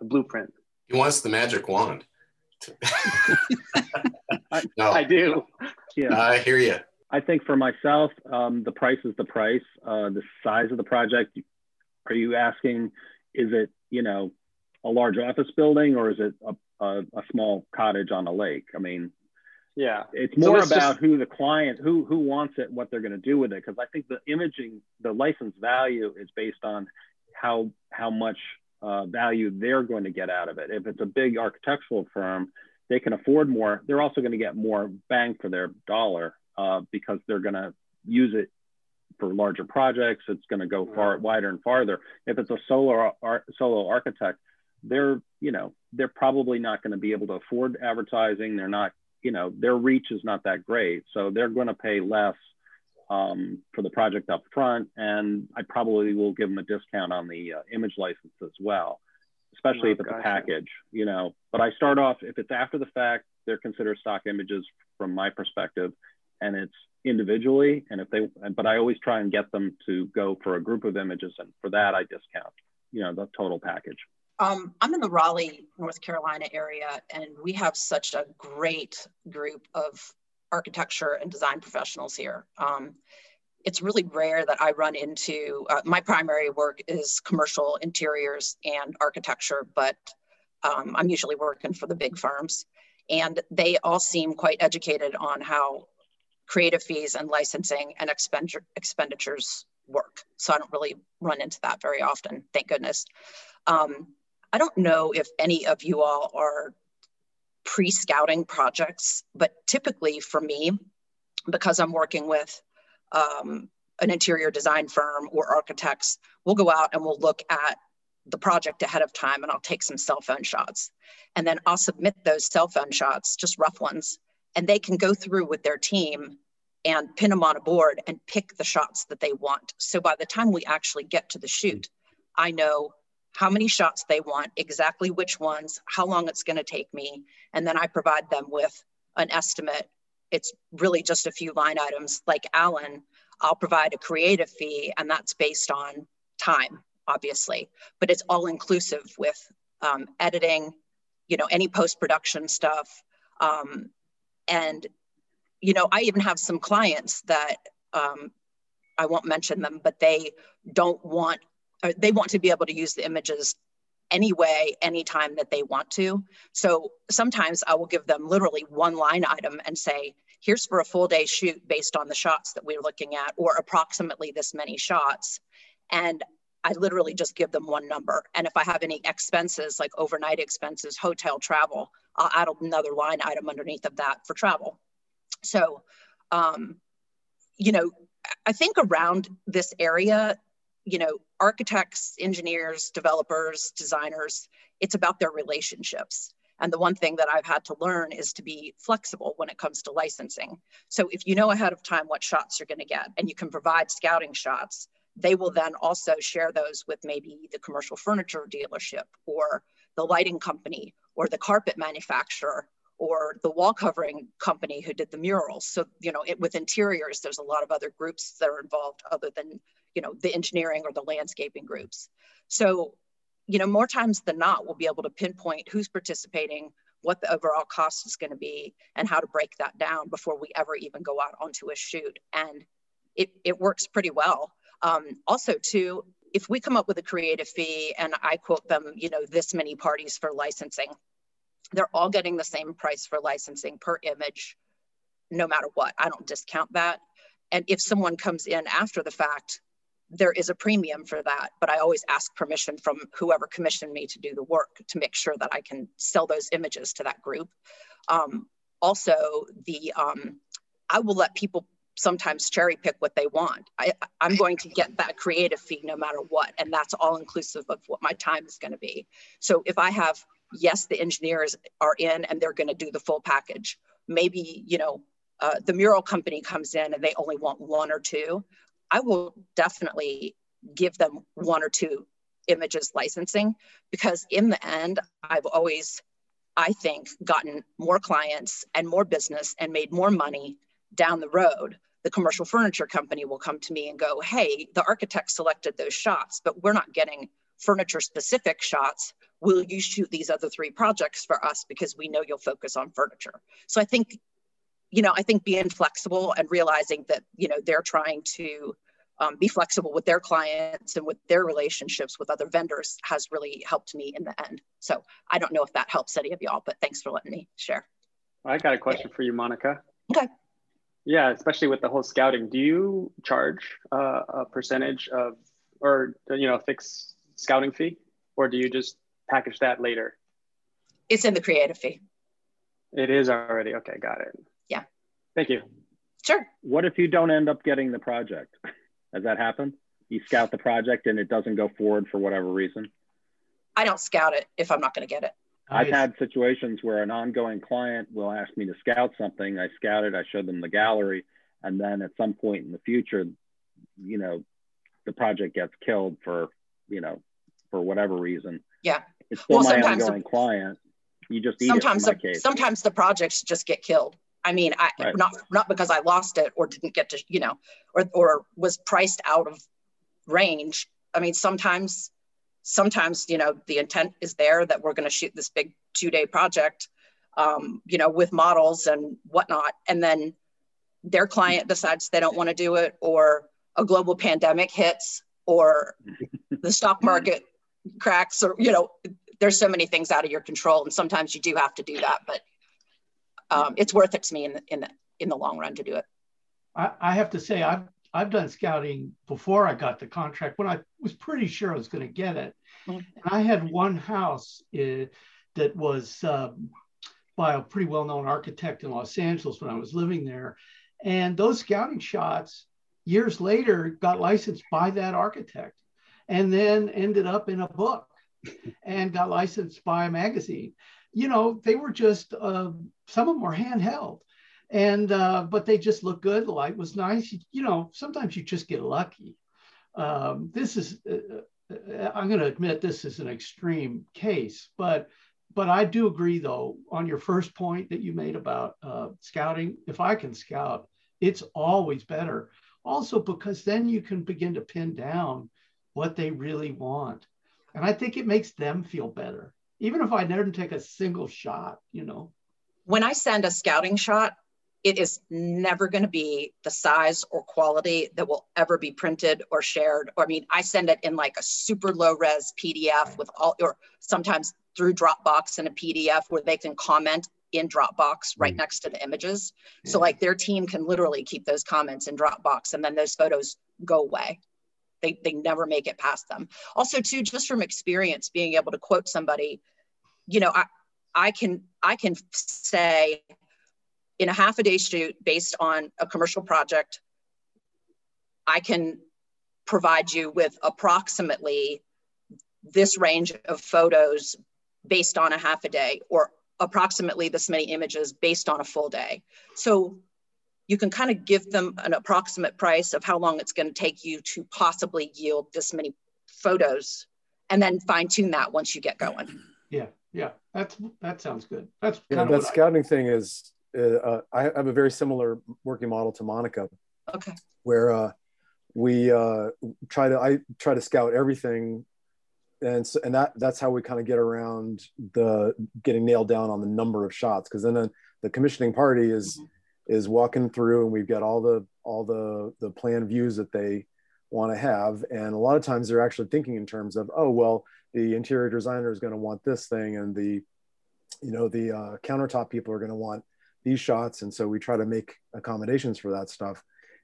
Speaker 11: a blueprint
Speaker 4: He wants the magic wand. *laughs*
Speaker 11: I,
Speaker 4: no,
Speaker 11: I do
Speaker 7: Yeah. *laughs*
Speaker 4: I hear you.
Speaker 7: I think for myself, um, the price is the price. Uh, the size of the project. Are you asking? Is it you know a large office building or is it a, a, a small cottage on a lake? I mean,
Speaker 11: yeah,
Speaker 7: it's more so about just... who the client, who who wants it, what they're going to do with it. Because I think the imaging, the license value is based on how how much uh, value they're going to get out of it. If it's a big architectural firm, they can afford more. They're also going to get more bang for their dollar uh, because they're going to use it for larger projects. It's going to go far wider and farther. If it's a solo ar- solo architect, they're you know they're probably not going to be able to afford advertising. They're not you know their reach is not that great, so they're going to pay less um, for the project up front, and I probably will give them a discount on the uh, image license as well, especially oh, if it's gotcha. a package. You know, but I start off if it's after the fact, they're considered stock images from my perspective, and it's individually and if they but i always try and get them to go for a group of images and for that i discount you know the total package.
Speaker 12: Um, i'm in the raleigh north carolina area and we have such a great group of architecture and design professionals here. Um, it's really rare that i run into uh, my primary work is commercial interiors and architecture but um, i'm usually working for the big firms. And they all seem quite educated on how creative fees and licensing and expenditure, expenditures work. So I don't really run into that very often, thank goodness. Um, I don't know if any of you all are pre-scouting projects, but typically for me, because I'm working with um, an interior design firm or architects, we'll go out and we'll look at the project ahead of time and I'll take some cell phone shots. And then I'll submit those cell phone shots, just rough ones, and they can go through with their team and pin them on a board and pick the shots that they want. So by the time we actually get to the shoot, I know how many shots they want, exactly which ones, how long it's going to take me, and then I provide them with an estimate. It's really just a few line items. Like Alan, I'll provide a creative fee, and that's based on time, obviously, but it's all inclusive with um, editing, you know, any post production stuff, um, and you know, I even have some clients that um, I won't mention them, but they don't want, they want to be able to use the images any way, anytime that they want to. So sometimes I will give them literally one line item and say, here's for a full day shoot based on the shots that we're looking at, or approximately this many shots. And I literally just give them one number. And if I have any expenses like overnight expenses, hotel travel, I'll add another line item underneath of that for travel. So, um, you know, I think around this area, you know, architects, engineers, developers, designers, it's about their relationships. And the one thing that I've had to learn is to be flexible when it comes to licensing. So if you know ahead of time what shots you're going to get and you can provide scouting shots, they will then also share those with maybe the commercial furniture dealership or the lighting company or the carpet manufacturer or the wall covering company who did the murals. So, you know, it, with interiors, there's a lot of other groups that are involved other than, you know, the engineering or the landscaping groups. So, you know, more times than not, we'll be able to pinpoint who's participating, what the overall cost is going to be, and how to break that down before we ever even go out onto a shoot. And it, it works pretty well. Um, also, too, if we come up with a creative fee and I quote them, you know, this many parties for licensing, they're all getting the same price for licensing per image, no matter what. I don't discount that. And if someone comes in after the fact, there is a premium for that, but I always ask permission from whoever commissioned me to do the work to make sure that I can sell those images to that group. Um, also, the um, I will let people sometimes cherry pick what they want. I, I'm going to get that creative fee no matter what, and that's all inclusive of what my time is going to be. So if I have yes, the engineers are in and they're going to do the full package. Maybe, you know, uh, the mural company comes in and they only want one or two. I will definitely give them one or two images licensing because in the end, I've always, I think, gotten more clients and more business and made more money down the road. The commercial furniture company will come to me and go, hey, the architect selected those shots, but we're not getting furniture specific shots will you shoot these other three projects for us because we know you'll focus on furniture so i think you know i think being flexible and realizing that you know they're trying to um, be flexible with their clients and with their relationships with other vendors has really helped me in the end. So I don't know if that helps any of y'all, but thanks for letting me share.
Speaker 11: I got a question for you, Monica.
Speaker 12: Okay.
Speaker 11: Yeah, especially with the whole scouting. Do you charge uh, a percentage of, or you know, a fixed scouting fee, or do you just package that later?
Speaker 12: It's in the creative fee.
Speaker 11: It is already okay. Got it.
Speaker 12: Yeah.
Speaker 11: Thank you.
Speaker 12: Sure.
Speaker 7: What if you don't end up getting the project? *laughs* Has that happened? You scout the project and it doesn't go forward for whatever reason?
Speaker 12: I don't scout it if I'm not going to get it.
Speaker 7: I've had situations where an ongoing client will ask me to scout something. I scout it, I show them the gallery, and then at some point in the future, you know, the project gets killed for, you know, for whatever reason.
Speaker 12: Yeah.
Speaker 7: It's still well, my ongoing the, client. You just
Speaker 12: sometimes
Speaker 7: the,
Speaker 12: sometimes the projects just get killed. I mean, I right. not not because I lost it or didn't get to, you know, or or was priced out of range. I mean, sometimes sometimes you know the intent is there that we're going to shoot this big two day project, um, you know, with models and whatnot, and then their client decides they don't want to do it, or a global pandemic hits, or the stock *laughs* market cracks, or you know, there's so many things out of your control, and sometimes you do have to do that, but um, it's worth it to me in the, in the in the long run to do it.
Speaker 3: I, I have to say I've I've done scouting before I got the contract when I was pretty sure I was going to get it. Mm-hmm. And I had one house uh, that was um, by a pretty well known architect in Los Angeles when I was living there. And those scouting shots years later got licensed by that architect and then ended up in a book and got licensed by a magazine you know, they were just, uh, some of them were handheld. And, uh, but they just looked good. The light was nice. You, you know, sometimes you just get lucky. Um, this is, uh, uh I'm going to admit this is an extreme case, but but I do agree though on your first point that you made about uh, scouting. If I can scout, it's always better. Also because then you can begin to pin down what they really want, and I think it makes them feel better even if I never take a single shot, you know.
Speaker 12: When I send a scouting shot, it is never going to be the size or quality that will ever be printed or shared. Or I mean, I send it in like a super low res PDF with all, or sometimes through Dropbox in a PDF where they can comment in Dropbox right mm. next to the images. Yeah. So like their team can literally keep those comments in Dropbox and then those photos go away. They, they never make it past them. Also, too, just from experience, being able to quote somebody, you know, I, I can I can say in a half a day shoot based on a commercial project, I can provide you with approximately this range of photos based on a half a day or approximately this many images based on a full day. So you can kind of give them an approximate price of how long it's going to take you to possibly yield this many photos and then fine tune that once you get going.
Speaker 3: Yeah, yeah, that's that sounds good. That's
Speaker 13: yeah, that scouting I, thing is. Uh, I have a very similar working model to Monica.
Speaker 12: Okay.
Speaker 13: Where uh, we uh, try to I try to scout everything, and so, and that that's how we kind of get around the getting nailed down on the number of shots because then the, the commissioning party is. Mm-hmm is walking through and we've got all the all the the plan views that they want to have. And a lot of times they're actually thinking in terms of oh well the interior designer is going to want this thing and the you know the uh, countertop people are going to want these shots. And so we try to make accommodations for that stuff.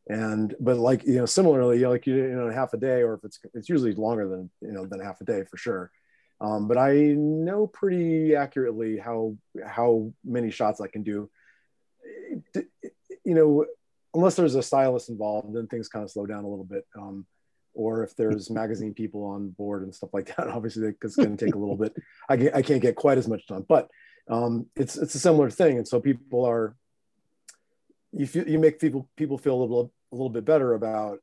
Speaker 13: And but like you know similarly like you know half a day or if it's it's usually longer than you know than half a day for sure. Um, but i know pretty accurately how how many shots i can do you know, unless there's a stylist involved, then things kind of slow down a little bit. Um, or if there's *laughs* magazine people on board and stuff like that, *laughs* obviously it's going to take a little bit. I can't, I can't get quite as much done, but um, it's it's a similar thing. And so people are, you feel, you make people people feel a little a little bit better about,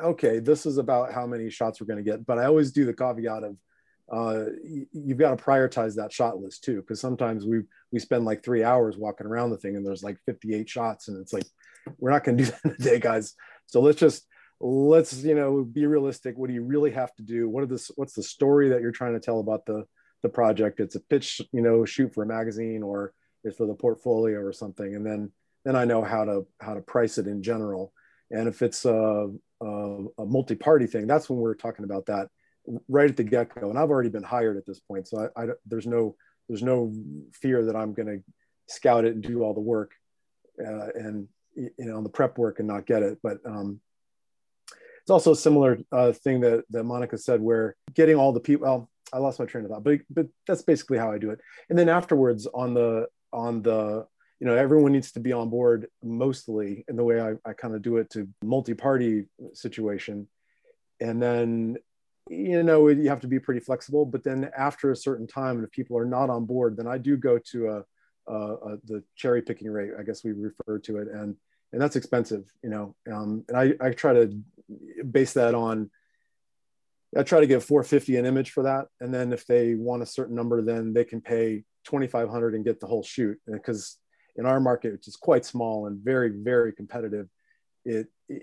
Speaker 13: okay, this is about how many shots we're going to get. But I always do the caveat of, uh, you've got to prioritize that shot list too, because sometimes we we spend like three hours walking around the thing, and there's like 58 shots, and it's like we're not going to do *laughs* that in a day, guys. So let's just let's you know be realistic. What do you really have to do? What are this? What's the story that you're trying to tell about the the project? It's a pitch, you know, shoot for a magazine, or it's for the portfolio or something, and then then I know how to how to price it in general. And if it's uh a, a multi-party thing, that's when we're talking about that right at the get-go. And I've already been hired at this point, so I, I there's no there's no fear that I'm going to scout it and do all the work uh, and you know on the prep work and not get it. But um, it's also a similar uh, thing that that Monica said, where getting all the people. Well, I lost my train of thought, but but that's basically how I do it. And then afterwards on the on the you know everyone needs to be on board mostly in the way I, I kind of do it to multi-party situation and then you know you have to be pretty flexible but then after a certain time and if people are not on board then i do go to a, a, a the cherry picking rate i guess we refer to it and and that's expensive you know um, and I, I try to base that on i try to get 450 an image for that and then if they want a certain number then they can pay 2500 and get the whole shoot because in our market which is quite small and very very competitive it, it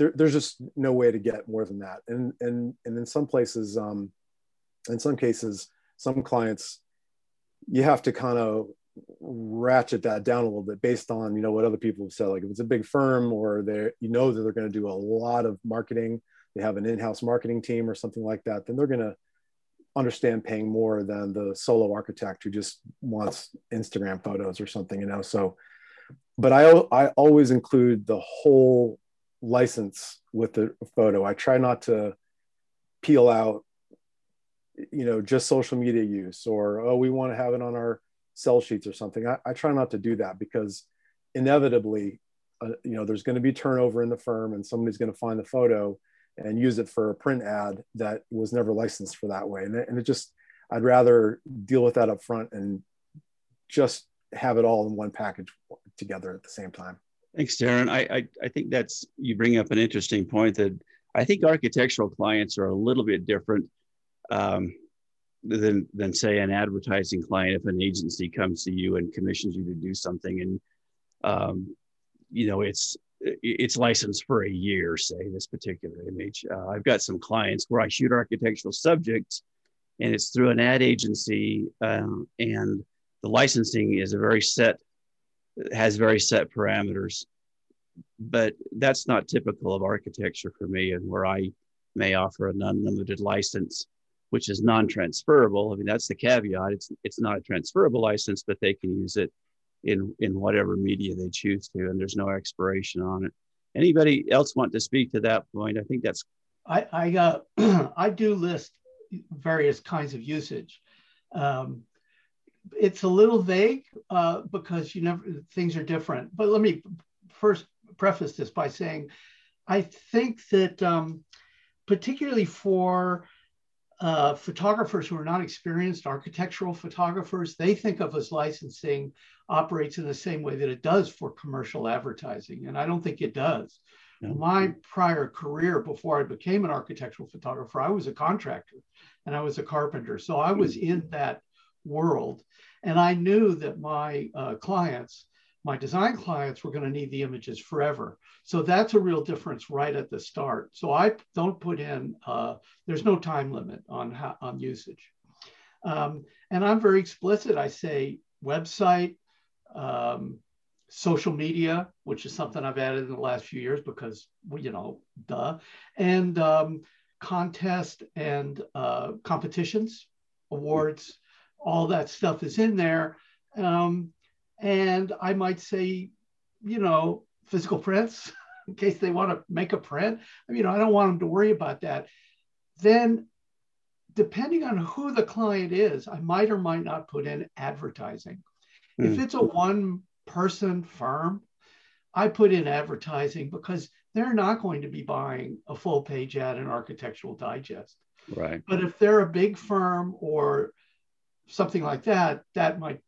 Speaker 13: there, there's just no way to get more than that. And and and in some places, um, in some cases, some clients, you have to kind of ratchet that down a little bit based on you know what other people have said. Like if it's a big firm or they you know that they're going to do a lot of marketing, they have an in-house marketing team or something like that, then they're going to understand paying more than the solo architect who just wants Instagram photos or something, you know. So but I, I always include the whole license with the photo. I try not to peel out, you know, just social media use or, oh, we want to have it on our sell sheets or something. I, I try not to do that because inevitably, uh, you know, there's going to be turnover in the firm and somebody's going to find the photo and use it for a print ad that was never licensed for that way. And it, and it just, I'd rather deal with that up front and just have it all in one package together at the same time.
Speaker 2: Thanks, Darren. I, I, I think that's you bring up an interesting point that I think architectural clients are a little bit different um, than than say an advertising client. If an agency comes to you and commissions you to do something, and um, you know it's it's licensed for a year, say this particular image. Uh, I've got some clients where I shoot architectural subjects, and it's through an ad agency, um, and the licensing is a very set has very set parameters but that's not typical of architecture for me and where i may offer an unlimited license which is non-transferable. I mean that's the caveat. It's it's not a transferable license but they can use it in in whatever media they choose to and there's no expiration on it. Anybody else want to speak to that point? I think that's
Speaker 3: i i uh, *clears throat* i do list various kinds of usage. Um, it's a little vague uh, because you never things are different. But let me first preface this by saying, I think that um, particularly for uh, photographers who are not experienced architectural photographers, they think of as licensing operates in the same way that it does for commercial advertising, and I don't think it does. No. My prior career before I became an architectural photographer, I was a contractor and I was a carpenter. So I was in that world. And I knew that my uh, clients, my design clients, were going to need the images forever. So that's a real difference right at the start. So I don't put in, uh, there's no time limit on, how, on usage. Um, and I'm very explicit. I say website, um, social media, which is something I've added in the last few years because, well, you know, duh, and um, contest and uh, competitions, awards, all that stuff is in there. Um, and I might say, you know, physical prints *laughs* in case they want to make a print. I mean, you know, I don't want them to worry about that. Then, depending on who the client is, I might or might not put in advertising. Mm. If hmm. it's a one person firm, I put in advertising because they're not going to be buying a full page ad in Architectural Digest.
Speaker 2: Right.
Speaker 3: But if they're a big firm or something like that, that might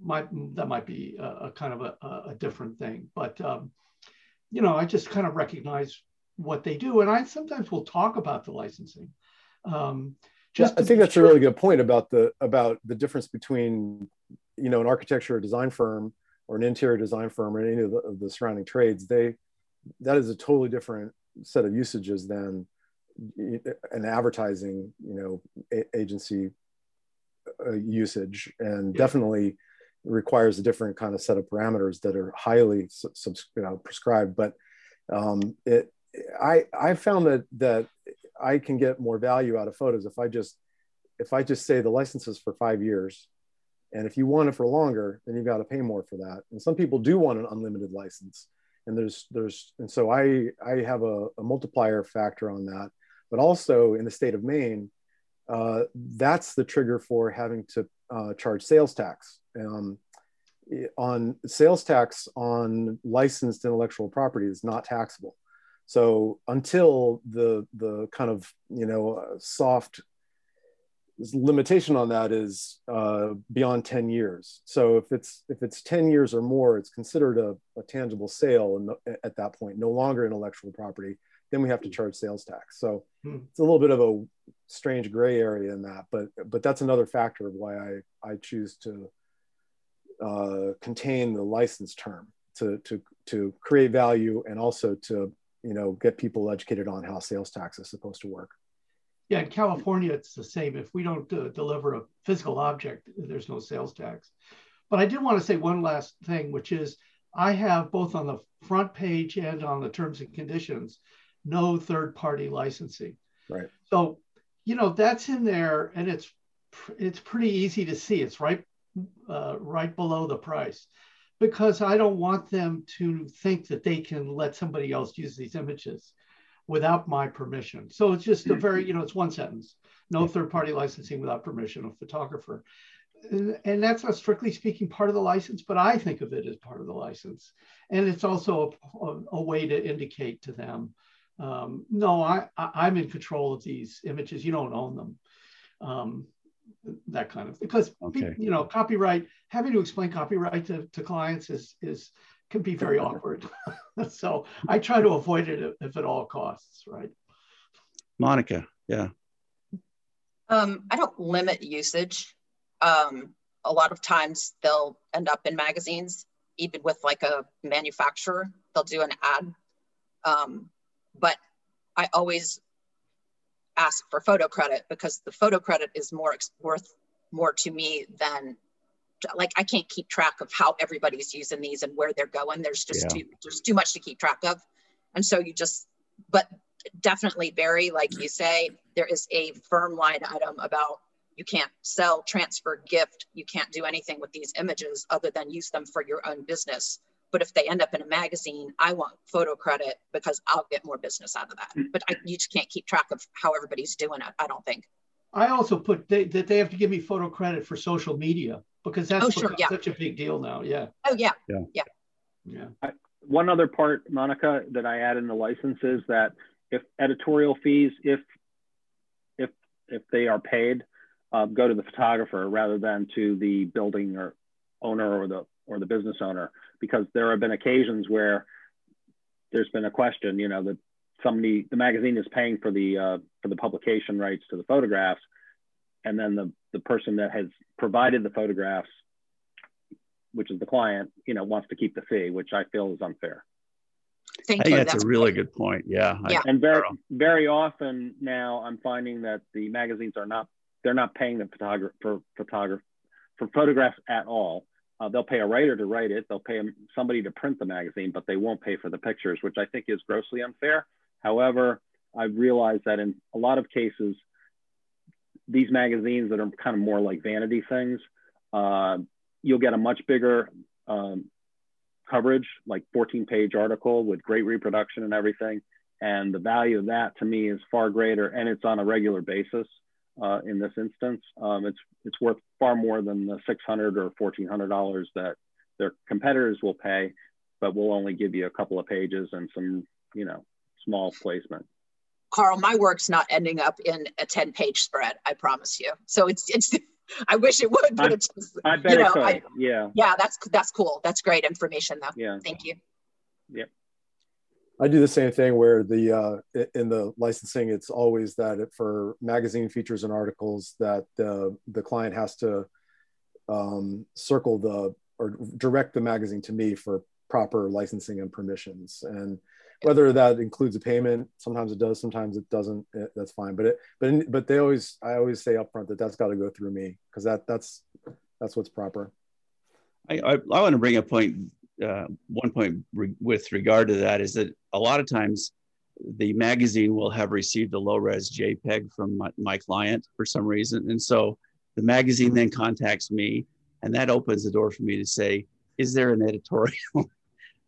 Speaker 3: might that might be a, a kind of a, a, different thing. But um, you know, I just kind of recognize what they do, and I sometimes will talk about the licensing. Um,
Speaker 13: just yeah, I think that's sure. a really good point about the about the difference between you know an architecture or design firm or an interior design firm or any of the, of the surrounding trades. They that is a totally different set of usages than an advertising you know agency uh, usage and yeah. definitely requires a different kind of set of parameters that are highly you know, prescribed. But um, it I I found that that I can get more value out of photos if I just if I just say the license is for five years, and if you want it for longer, then you've got to pay more for that. And some people do want an unlimited license, and there's there's and so I I have a, a multiplier factor on that. But also in the state of Maine, uh, that's the trigger for having to uh, charge sales tax. Um, on sales tax on licensed intellectual property is not taxable. So until the the kind of you know uh, soft limitation on that is uh, beyond 10 years. So if it's if it's 10 years or more, it's considered a, a tangible sale and at that point, no longer intellectual property. Then we have to charge sales tax. So hmm. it's a little bit of a strange gray area in that, but but that's another factor of why I I choose to uh, contain the license term to, to, to create value and also to you know get people educated on how sales tax is supposed to work.
Speaker 3: Yeah, in California, it's the same. If we don't uh, deliver a physical object, there's no sales tax. But I did want to say one last thing, which is I have both on the front page and on the terms and conditions, no third party licensing.
Speaker 13: Right.
Speaker 3: So, you know, that's in there and it's it's pretty easy to see. It's right uh, right below the price because I don't want them to think that they can let somebody else use these images without my permission. So it's just a very, you know, it's one sentence, no third party licensing without permission of photographer. And, and that's not strictly speaking part of the license, but I think of it as part of the license. And it's also a, a, a way to indicate to them, um, no, I, I, am in control of these images. You don't own them. Um, that kind of because okay. you know copyright having to explain copyright to, to clients is is can be very *laughs* awkward *laughs* so i try to avoid it if at all costs right
Speaker 2: monica yeah
Speaker 12: um, i don't limit usage um, a lot of times they'll end up in magazines even with like a manufacturer they'll do an ad um, but i always ask for photo credit because the photo credit is more worth more to me than like I can't keep track of how everybody's using these and where they're going. There's just yeah. too there's too much to keep track of. And so you just but definitely Barry, like you say, there is a firm line item about you can't sell, transfer, gift, you can't do anything with these images other than use them for your own business. But if they end up in a magazine, I want photo credit because I'll get more business out of that. Hmm. But I, you just can't keep track of how everybody's doing it. I don't think.
Speaker 3: I also put they, that they have to give me photo credit for social media because that's oh, sure, yeah. such a big deal now. Yeah.
Speaker 12: Oh yeah.
Speaker 2: Yeah.
Speaker 12: Yeah.
Speaker 3: yeah.
Speaker 7: I, one other part, Monica, that I add in the license is that if editorial fees, if if if they are paid, uh, go to the photographer rather than to the building or owner or the or the business owner because there have been occasions where there's been a question, you know, that somebody, the magazine is paying for the uh, for the publication rights to the photographs, and then the the person that has provided the photographs, which is the client, you know, wants to keep the fee, which I feel is unfair.
Speaker 2: Thank I you. That's, that's, a really good point. Yeah.
Speaker 12: yeah.
Speaker 7: And very very often now I'm finding that the magazines are not they're not paying the photographer for photographer for photographs at all. Uh, they'll pay a writer to write it. They'll pay somebody to print the magazine, but they won't pay for the pictures, which I think is grossly unfair. However, I realize that in a lot of cases, these magazines that are kind of more like vanity things, uh, you'll get a much bigger um, coverage, like 14 page article with great reproduction and everything. And the value of that to me is far greater and it's on a regular basis uh, in this instance. Um, it's it's worth far more than the 600 or 1400 dollars that their competitors will pay, but we'll only give you a couple of pages and some you know small placement.
Speaker 12: Carl, my work's not ending up in a 10 page spread. I promise you. So it's it's. *laughs* I wish it would, but I, it's just,
Speaker 7: I bet you know, it could. I, yeah.
Speaker 12: Yeah, that's that's cool. That's great information, though.
Speaker 7: Yeah.
Speaker 12: Thank you.
Speaker 7: Yep.
Speaker 13: I do the same thing where the uh, in the licensing, it's always that for magazine features and articles that the the client has to um, circle the or direct the magazine to me for proper licensing and permissions. And whether that includes a payment, sometimes it does, sometimes it doesn't. It, eh, that's fine. But it but but they always I always say upfront that that's got to go through me because that that's that's what's proper.
Speaker 2: I, I, I want to bring a point uh, one point re with regard to that is that a lot of times the magazine will have received a low res JPEG from my, my, client for some reason. And so the magazine then contacts me, and that opens the door for me to say, Is there an editorial *laughs*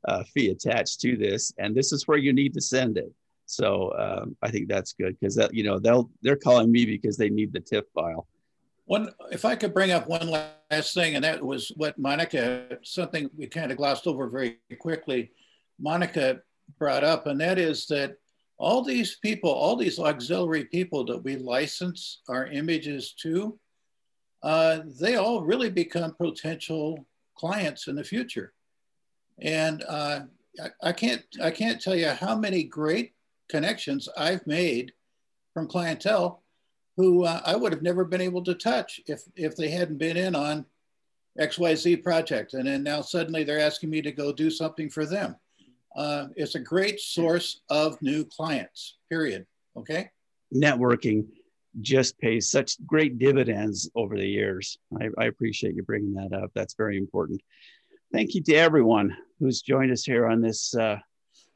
Speaker 2: uh, fee attached to this? And this is where you need to send it. So um, I think that's good because that you know they'll they're calling me because they need the TIFF file.
Speaker 8: One, if I could bring up one last thing, and that was what Monica, something we kind of glossed over very quickly. Monica brought up, and that is that all these people, all these auxiliary people that we license our images to, uh, they all really become potential clients in the future. And uh, I, I, can't, I can't tell you how many great connections I've made from clientele who uh, I would have never been able to touch if, if they hadn't been in on XYZ project. And then now suddenly they're asking me to go do something for them uh, it's a great source of new clients, period. Okay.
Speaker 2: Networking just pays such great dividends over the years. I, I, appreciate you bringing that up. That's very important. Thank you to everyone who's joined us here on this uh,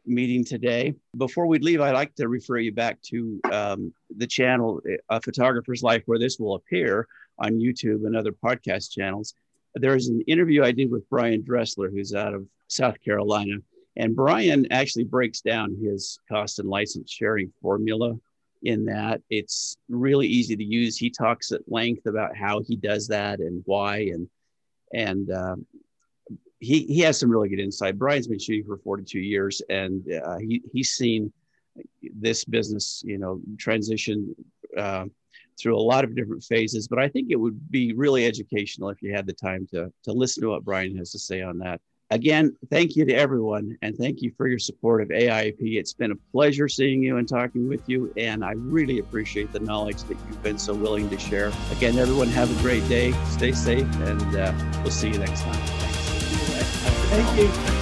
Speaker 2: meeting today. Before we leave, I'd like to refer you back to um, the channel, A Photographer's Life, where this will appear on YouTube and other podcast channels. There's an interview I did with Brian Dressler, who's out of South Carolina and Brian actually breaks down his cost and license sharing formula in that it's really easy to use. He talks at length about how he does that and why, and and um, he he has some really good insight. Brian's been shooting for 42 years, and uh, he he's seen this business, you know, transition uh, through a lot of different phases. But I think it would be really educational if you had the time to to listen to what Brian has to say on that. Again, thank you to everyone and thank you for your support of AIAP. It's been a pleasure seeing you and talking with you, and I really appreciate the knowledge that you've been so willing to share. Again, everyone, have a great day, stay safe, and uh, we'll see you next time.
Speaker 3: Thank you.